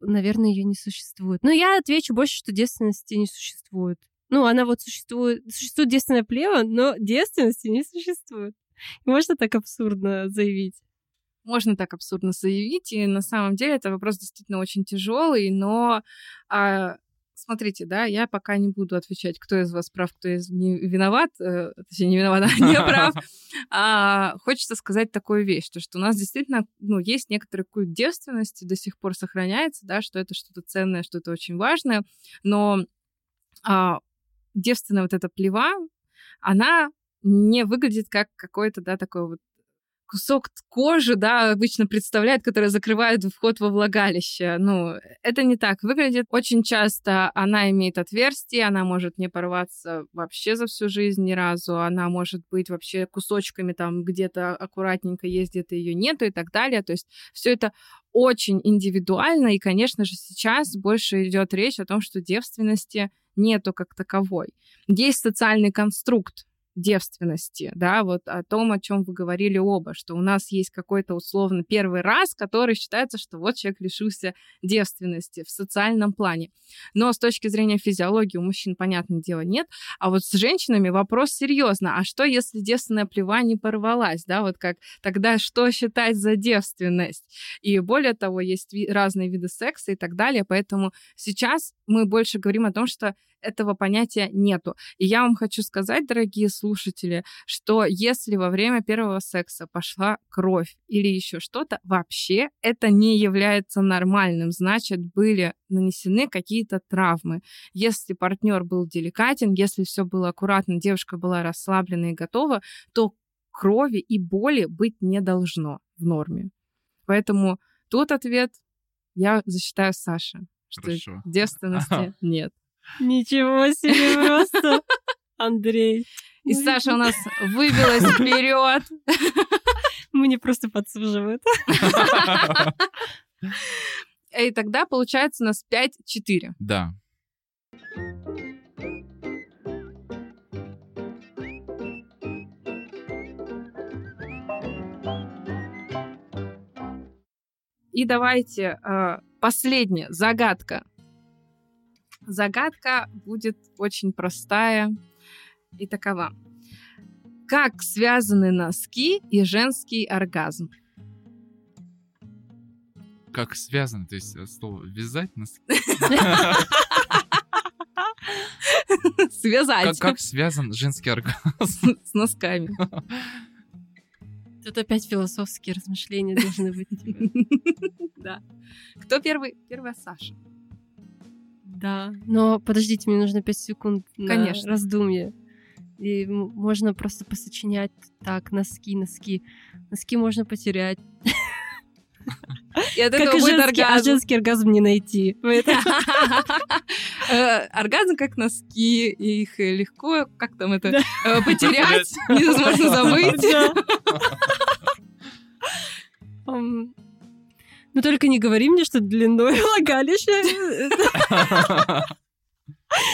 C: наверное, ее не существует. Но я отвечу больше, что девственности не существует. Ну, она вот существует, существует девственное плево, но девственности не существует. Можно так абсурдно заявить?
A: Можно так абсурдно заявить, и на самом деле это вопрос действительно очень тяжелый, но а, смотрите, да, я пока не буду отвечать, кто из вас прав, кто из не виноват, э, точнее, не виноват, а не прав. [LAUGHS] А, хочется сказать такую вещь, то, что у нас действительно ну, есть некоторый культ девственности, до сих пор сохраняется, да, что это что-то ценное, что-то очень важное, но а, девственная вот эта плева, она не выглядит как какой-то, да, такой вот кусок кожи, да, обычно представляют, который закрывает вход во влагалище. Ну, это не так выглядит. Очень часто она имеет отверстие, она может не порваться вообще за всю жизнь ни разу, она может быть вообще кусочками там где-то аккуратненько есть, где-то ее нету и так далее. То есть все это очень индивидуально, и, конечно же, сейчас больше идет речь о том, что девственности нету как таковой. Есть социальный конструкт девственности, да, вот о том, о чем вы говорили оба, что у нас есть какой-то условно первый раз, который считается, что вот человек лишился девственности в социальном плане. Но с точки зрения физиологии у мужчин, понятное дело, нет. А вот с женщинами вопрос серьезно. А что, если девственная плева не порвалась, да, вот как тогда что считать за девственность? И более того, есть разные виды секса и так далее, поэтому сейчас мы больше говорим о том, что этого понятия нету. И я вам хочу сказать, дорогие слушатели, что если во время первого секса пошла кровь или еще что-то, вообще это не является нормальным. Значит, были нанесены какие-то травмы. Если партнер был деликатен, если все было аккуратно, девушка была расслаблена и готова, то крови и боли быть не должно в норме. Поэтому тут ответ я засчитаю Саша, что Хорошо. девственности [LAUGHS] нет.
C: Ничего себе просто, Андрей.
A: И Саша у нас выбилась вперед.
C: Мне просто подсуживают.
A: И тогда получается у нас 5-4.
B: Да.
A: И давайте э, последняя загадка Загадка будет очень простая и такова. Как связаны носки и женский оргазм?
B: Как связаны? То есть э, слово «вязать» носки? [LAUGHS]
A: Связать.
B: Как, как связан женский оргазм?
A: С носками.
C: Тут опять философские размышления должны быть. [LAUGHS]
A: Да. Кто первый? Первая Саша.
C: Да, но подождите, мне нужно 5 секунд на
A: Конечно.
C: раздумье. И можно просто посочинять так, носки, носки. Носки можно потерять.
A: И от
C: Как
A: этого
C: и
A: будет
C: женский, а
A: оргазм.
C: женский оргазм не найти. [LAUGHS] [LAUGHS]
A: Э, Оргазм как носки, их э, легко, как там это, э, потерять, невозможно [LAUGHS] забыть.
C: Ну только не говори мне, что длиной [LAUGHS] влагалища. [LAUGHS]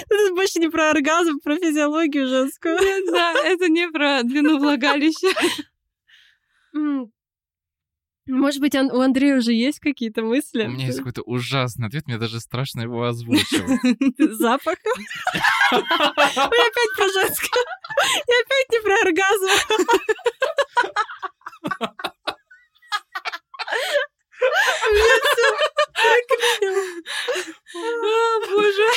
C: Это больше не про оргазм, про физиологию женскую.
A: Да, это не про длину влагалища.
C: Может быть, у Андрея уже есть какие-то мысли?
B: У меня есть какой-то ужасный ответ, мне даже страшно его озвучивать. [LAUGHS]
C: Запах? Ой, опять про женское. И опять не про оргазм.
A: О, боже.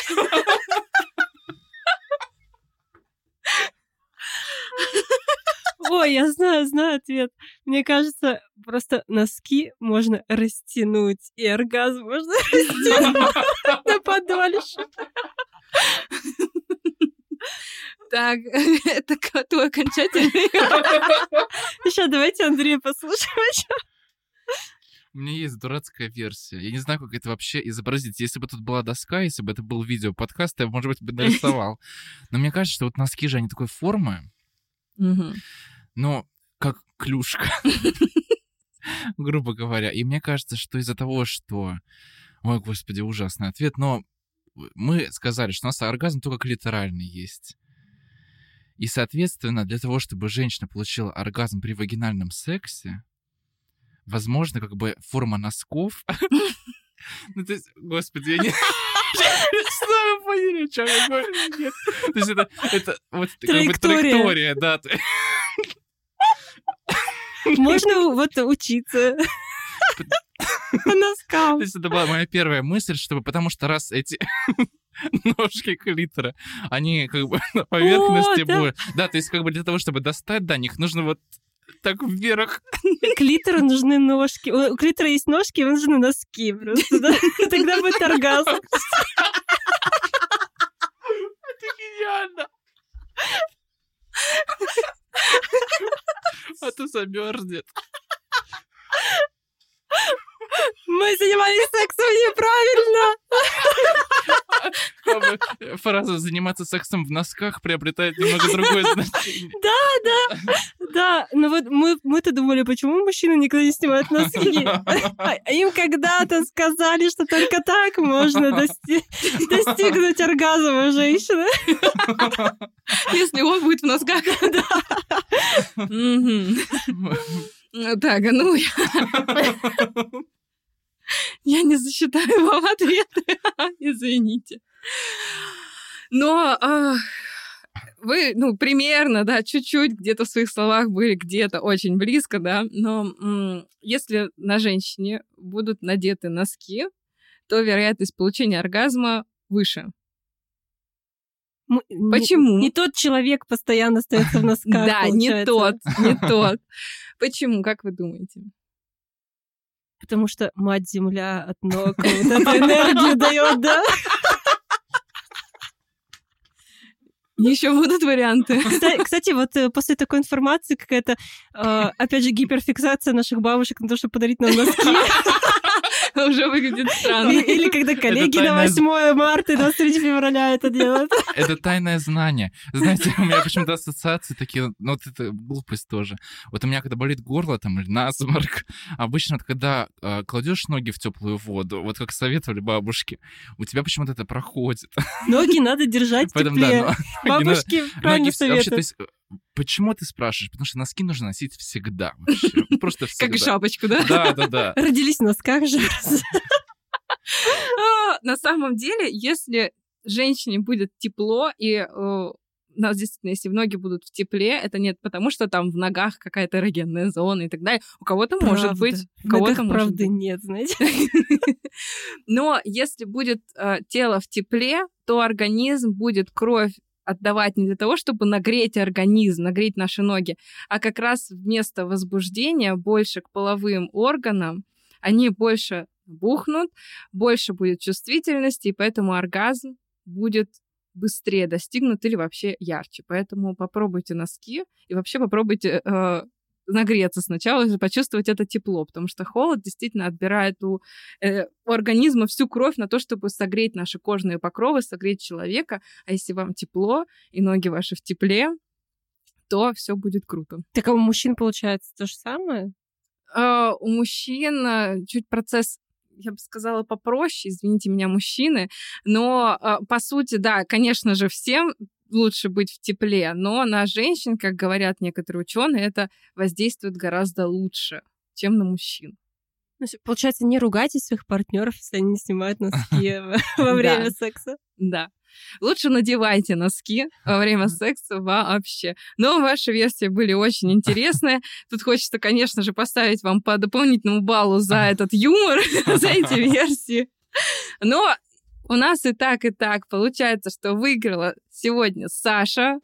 C: Ой, я знаю, знаю ответ. Мне кажется, просто носки можно растянуть, и оргазм можно растянуть на подольше.
A: Так, это твой окончательный...
C: Еще давайте Андрея послушаем.
B: У меня есть дурацкая версия. Я не знаю, как это вообще изобразить. Если бы тут была доска, если бы это был видео-подкаст, я, может быть, бы нарисовал. Но мне кажется, что вот носки же, они такой формы, но как клюшка, [LAUGHS] грубо говоря. И мне кажется, что из-за того, что... Ой, господи, ужасный ответ. Но мы сказали, что у нас оргазм только клиторальный есть. И, соответственно, для того, чтобы женщина получила оргазм при вагинальном сексе, возможно, как бы форма носков... [LAUGHS] Ну, то есть, господи, я не... [LAUGHS] Что вы поняли, о чем я говорю? Нет. То есть это, это вот как бы
C: Траектория.
B: да.
C: Можно [LAUGHS] вот учиться. По носкам.
B: То есть это была моя первая мысль, чтобы, потому что раз эти ножки клитора, они как бы на поверхности
C: О, да.
B: будут. Да, то есть как бы для того, чтобы достать до них, нужно вот так вверх. [LAUGHS]
C: Клитору нужны ножки. У клитора есть ножки, ему нужны носки просто, да? Тогда будет оргазм.
B: Это гениально. А то замерзнет.
C: Мы занимались сексом неправильно. [LAUGHS]
B: Как бы Фраза «заниматься сексом в носках» приобретает немного другое значение.
C: Да, но вот мы, мы-то думали, почему мужчины никогда не снимают носки. [LAUGHS] А им когда-то сказали, что только так можно дости- достигнуть оргазма у женщины.
A: Если он будет в носках. [LAUGHS] Ну, Так, ну я... [LAUGHS] Я не засчитаю вам ответы. Извините. Но а, вы, ну, примерно, да, чуть-чуть где-то в своих словах были где-то очень близко, да, но м, если на женщине будут надеты носки, то вероятность получения оргазма выше.
C: М- не-
A: Почему?
C: Не тот человек постоянно остается в носках. [LAUGHS]
A: да, не тот, не [LAUGHS] тот. Почему, как вы думаете?
C: Потому что мать-земля от ног вот эту энергию дает, да? [LAUGHS]
A: Еще будут варианты.
C: Кстати, кстати, вот э, после такой информации какая-то, э, опять же, гиперфиксация наших бабушек на то, чтобы подарить нам носки. [LAUGHS] [LAUGHS]
A: Уже выглядит странно.
C: Или когда коллеги на
B: тайная-
C: 8 марта и 23 февраля это делают. [LAUGHS]
B: Это тайное знание. Знаете, у меня почему-то ассоциации такие, ну вот это глупость тоже. Вот у меня, когда болит горло там или насморк, [LAUGHS] обычно, когда э, кладешь ноги в теплую воду, вот как советовали бабушки, у тебя почему-то это проходит.
C: Ноги надо держать в
B: Поэтому,
C: тепле.
B: да, но- ноги надо-
C: Бабушки правильно
B: ноги вообще, то
C: советуют.
B: есть, э, почему ты спрашиваешь? Потому что носки нужно носить всегда. вообще. Ну, Просто всегда. [LAUGHS]
A: Как и шапочку, да?
B: Да, да, да. [LAUGHS]
C: Родились в носках же. [LAUGHS]
A: А, На самом деле, если женщине будет тепло, и э, у нас действительно, если ноги будут в тепле, это нет потому, что там в ногах какая-то эрогенная зона и так далее. У кого-то может быть, у кого-то может
C: правды
A: быть.
C: нет, знаете.
A: Но если будет э, тело в тепле, то организм будет кровь отдавать не для того, чтобы нагреть организм, нагреть наши ноги, а как раз вместо возбуждения больше к половым органам, они больше бухнут, больше будет чувствительности, и поэтому оргазм будет быстрее достигнут или вообще ярче. Поэтому попробуйте носки и вообще попробуйте э, нагреться сначала и почувствовать это тепло, потому что холод действительно отбирает у, э, у организма всю кровь на то, чтобы согреть наши кожные покровы, согреть человека. А если вам тепло и ноги ваши в тепле, то все будет круто.
C: Так а у мужчин получается то же самое?
A: Uh, у мужчин uh, чуть процесс я бы сказала, попроще, извините меня, мужчины, но uh, по сути, да, конечно же, всем лучше быть в тепле, но на женщин, как говорят некоторые ученые, это воздействует гораздо лучше, чем на мужчин.
C: Получается, не ругайте своих партнеров, если они не снимают носки [LAUGHS] во время секса.
A: Да. Лучше надевайте носки во время секса вообще. Но ваши версии были очень интересные. Тут хочется, конечно же, поставить вам по дополнительному баллу за [LAUGHS] этот юмор, [LAUGHS] за эти версии. Но у нас и так, и так получается, что выиграла сегодня Саша.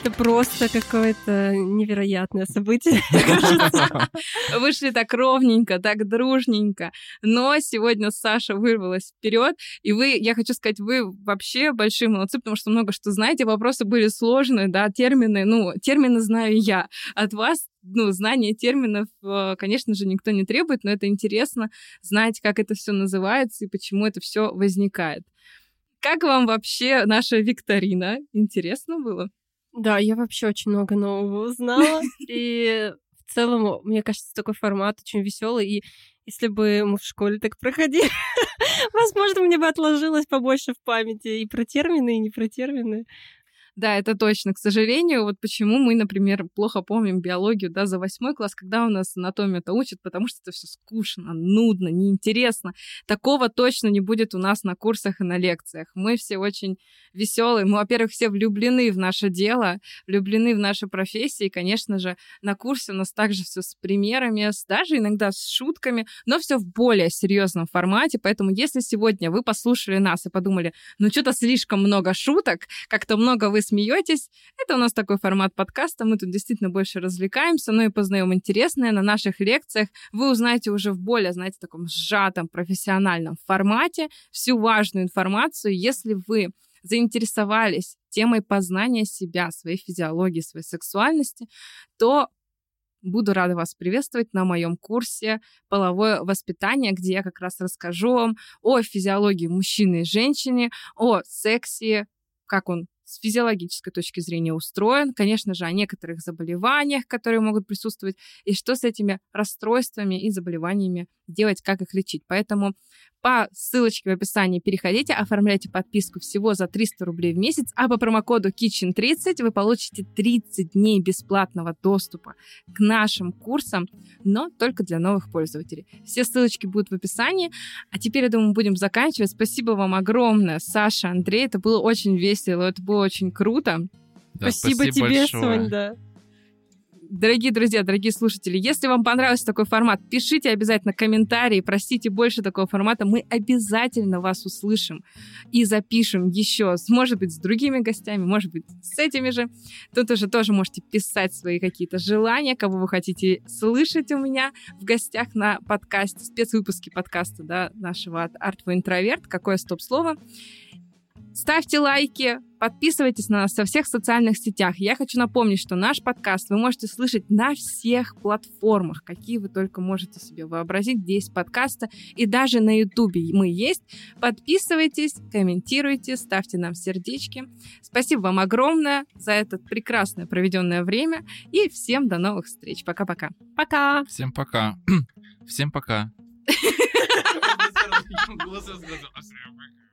C: Это просто какое-то невероятное событие. [LAUGHS]
A: Вышли так ровненько, так дружненько. Но сегодня Саша вырвалась вперед. И вы, я хочу сказать, вы вообще большие молодцы, потому что много что знаете. Вопросы были сложные, да, термины, ну, термины знаю я. От вас ну, знание терминов, э, конечно же, никто не требует, но это интересно знать, как это все называется и почему это все возникает. Как вам вообще наша викторина? Интересно было?
C: Да, я вообще очень много нового узнала. [LAUGHS] И в целом, мне кажется, такой формат очень веселый. И если бы мы в школе так проходили, [LAUGHS] возможно, мне бы отложилось побольше в памяти и про термины, и не про термины.
A: Да, это точно. К сожалению, вот почему мы, например, плохо помним биологию, да, за восьмой класс, когда у нас анатомию-то учат, потому что это все скучно, нудно, неинтересно. Такого точно не будет у нас на курсах и на лекциях. Мы все очень веселые. Мы, во-первых, все влюблены в наше дело, влюблены в наши профессии. И, конечно же, на курсе у нас также все с примерами, с, даже иногда с шутками, но все в более серьезном формате. Поэтому, если сегодня вы послушали нас и подумали, ну что-то слишком много шуток, как-то много вы смеетесь. Это у нас такой формат подкаста. Мы тут действительно больше развлекаемся, но и познаем интересное. На наших лекциях вы узнаете уже в более, знаете, таком сжатом профессиональном формате всю важную информацию. Если вы заинтересовались темой познания себя, своей физиологии, своей сексуальности, то буду рада вас приветствовать на моем курсе «Половое воспитание», где я как раз расскажу вам о физиологии мужчины и женщины, о сексе, как он с физиологической точки зрения устроен, конечно же, о некоторых заболеваниях, которые могут присутствовать, и что с этими расстройствами и заболеваниями делать, как их лечить. Поэтому по ссылочке в описании переходите, оформляйте подписку всего за 300 рублей в месяц, а по промокоду KITCHEN30 вы получите 30 дней бесплатного доступа к нашим курсам, но только для новых пользователей. Все ссылочки будут в описании. А теперь, я думаю, будем заканчивать. Спасибо вам огромное, Саша, Андрей. Это было очень весело, это было очень круто.
C: Да, спасибо, спасибо тебе, большое. Сонь, да.
A: Дорогие друзья, дорогие слушатели, если вам понравился такой формат, пишите обязательно комментарии, просите больше такого формата. Мы обязательно вас услышим и запишем еще, может быть, с другими гостями, может быть, с этими же. Тут уже тоже можете писать свои какие-то желания, кого вы хотите слышать у меня в гостях на подкасте, спецвыпуске подкаста да, нашего от Art for Introvert, какое стоп-слово. Ставьте лайки, подписывайтесь на нас во всех социальных сетях. Я хочу напомнить, что наш подкаст вы можете слышать на всех платформах, какие вы только можете себе вообразить, где есть подкасты, и даже на Ютубе мы есть. Подписывайтесь, комментируйте, ставьте нам сердечки. Спасибо вам огромное за это прекрасное проведенное время, и всем до новых встреч. Пока-пока.
C: Пока.
B: Всем пока. [CLEARS THROAT] Всем пока. [LAUGHS]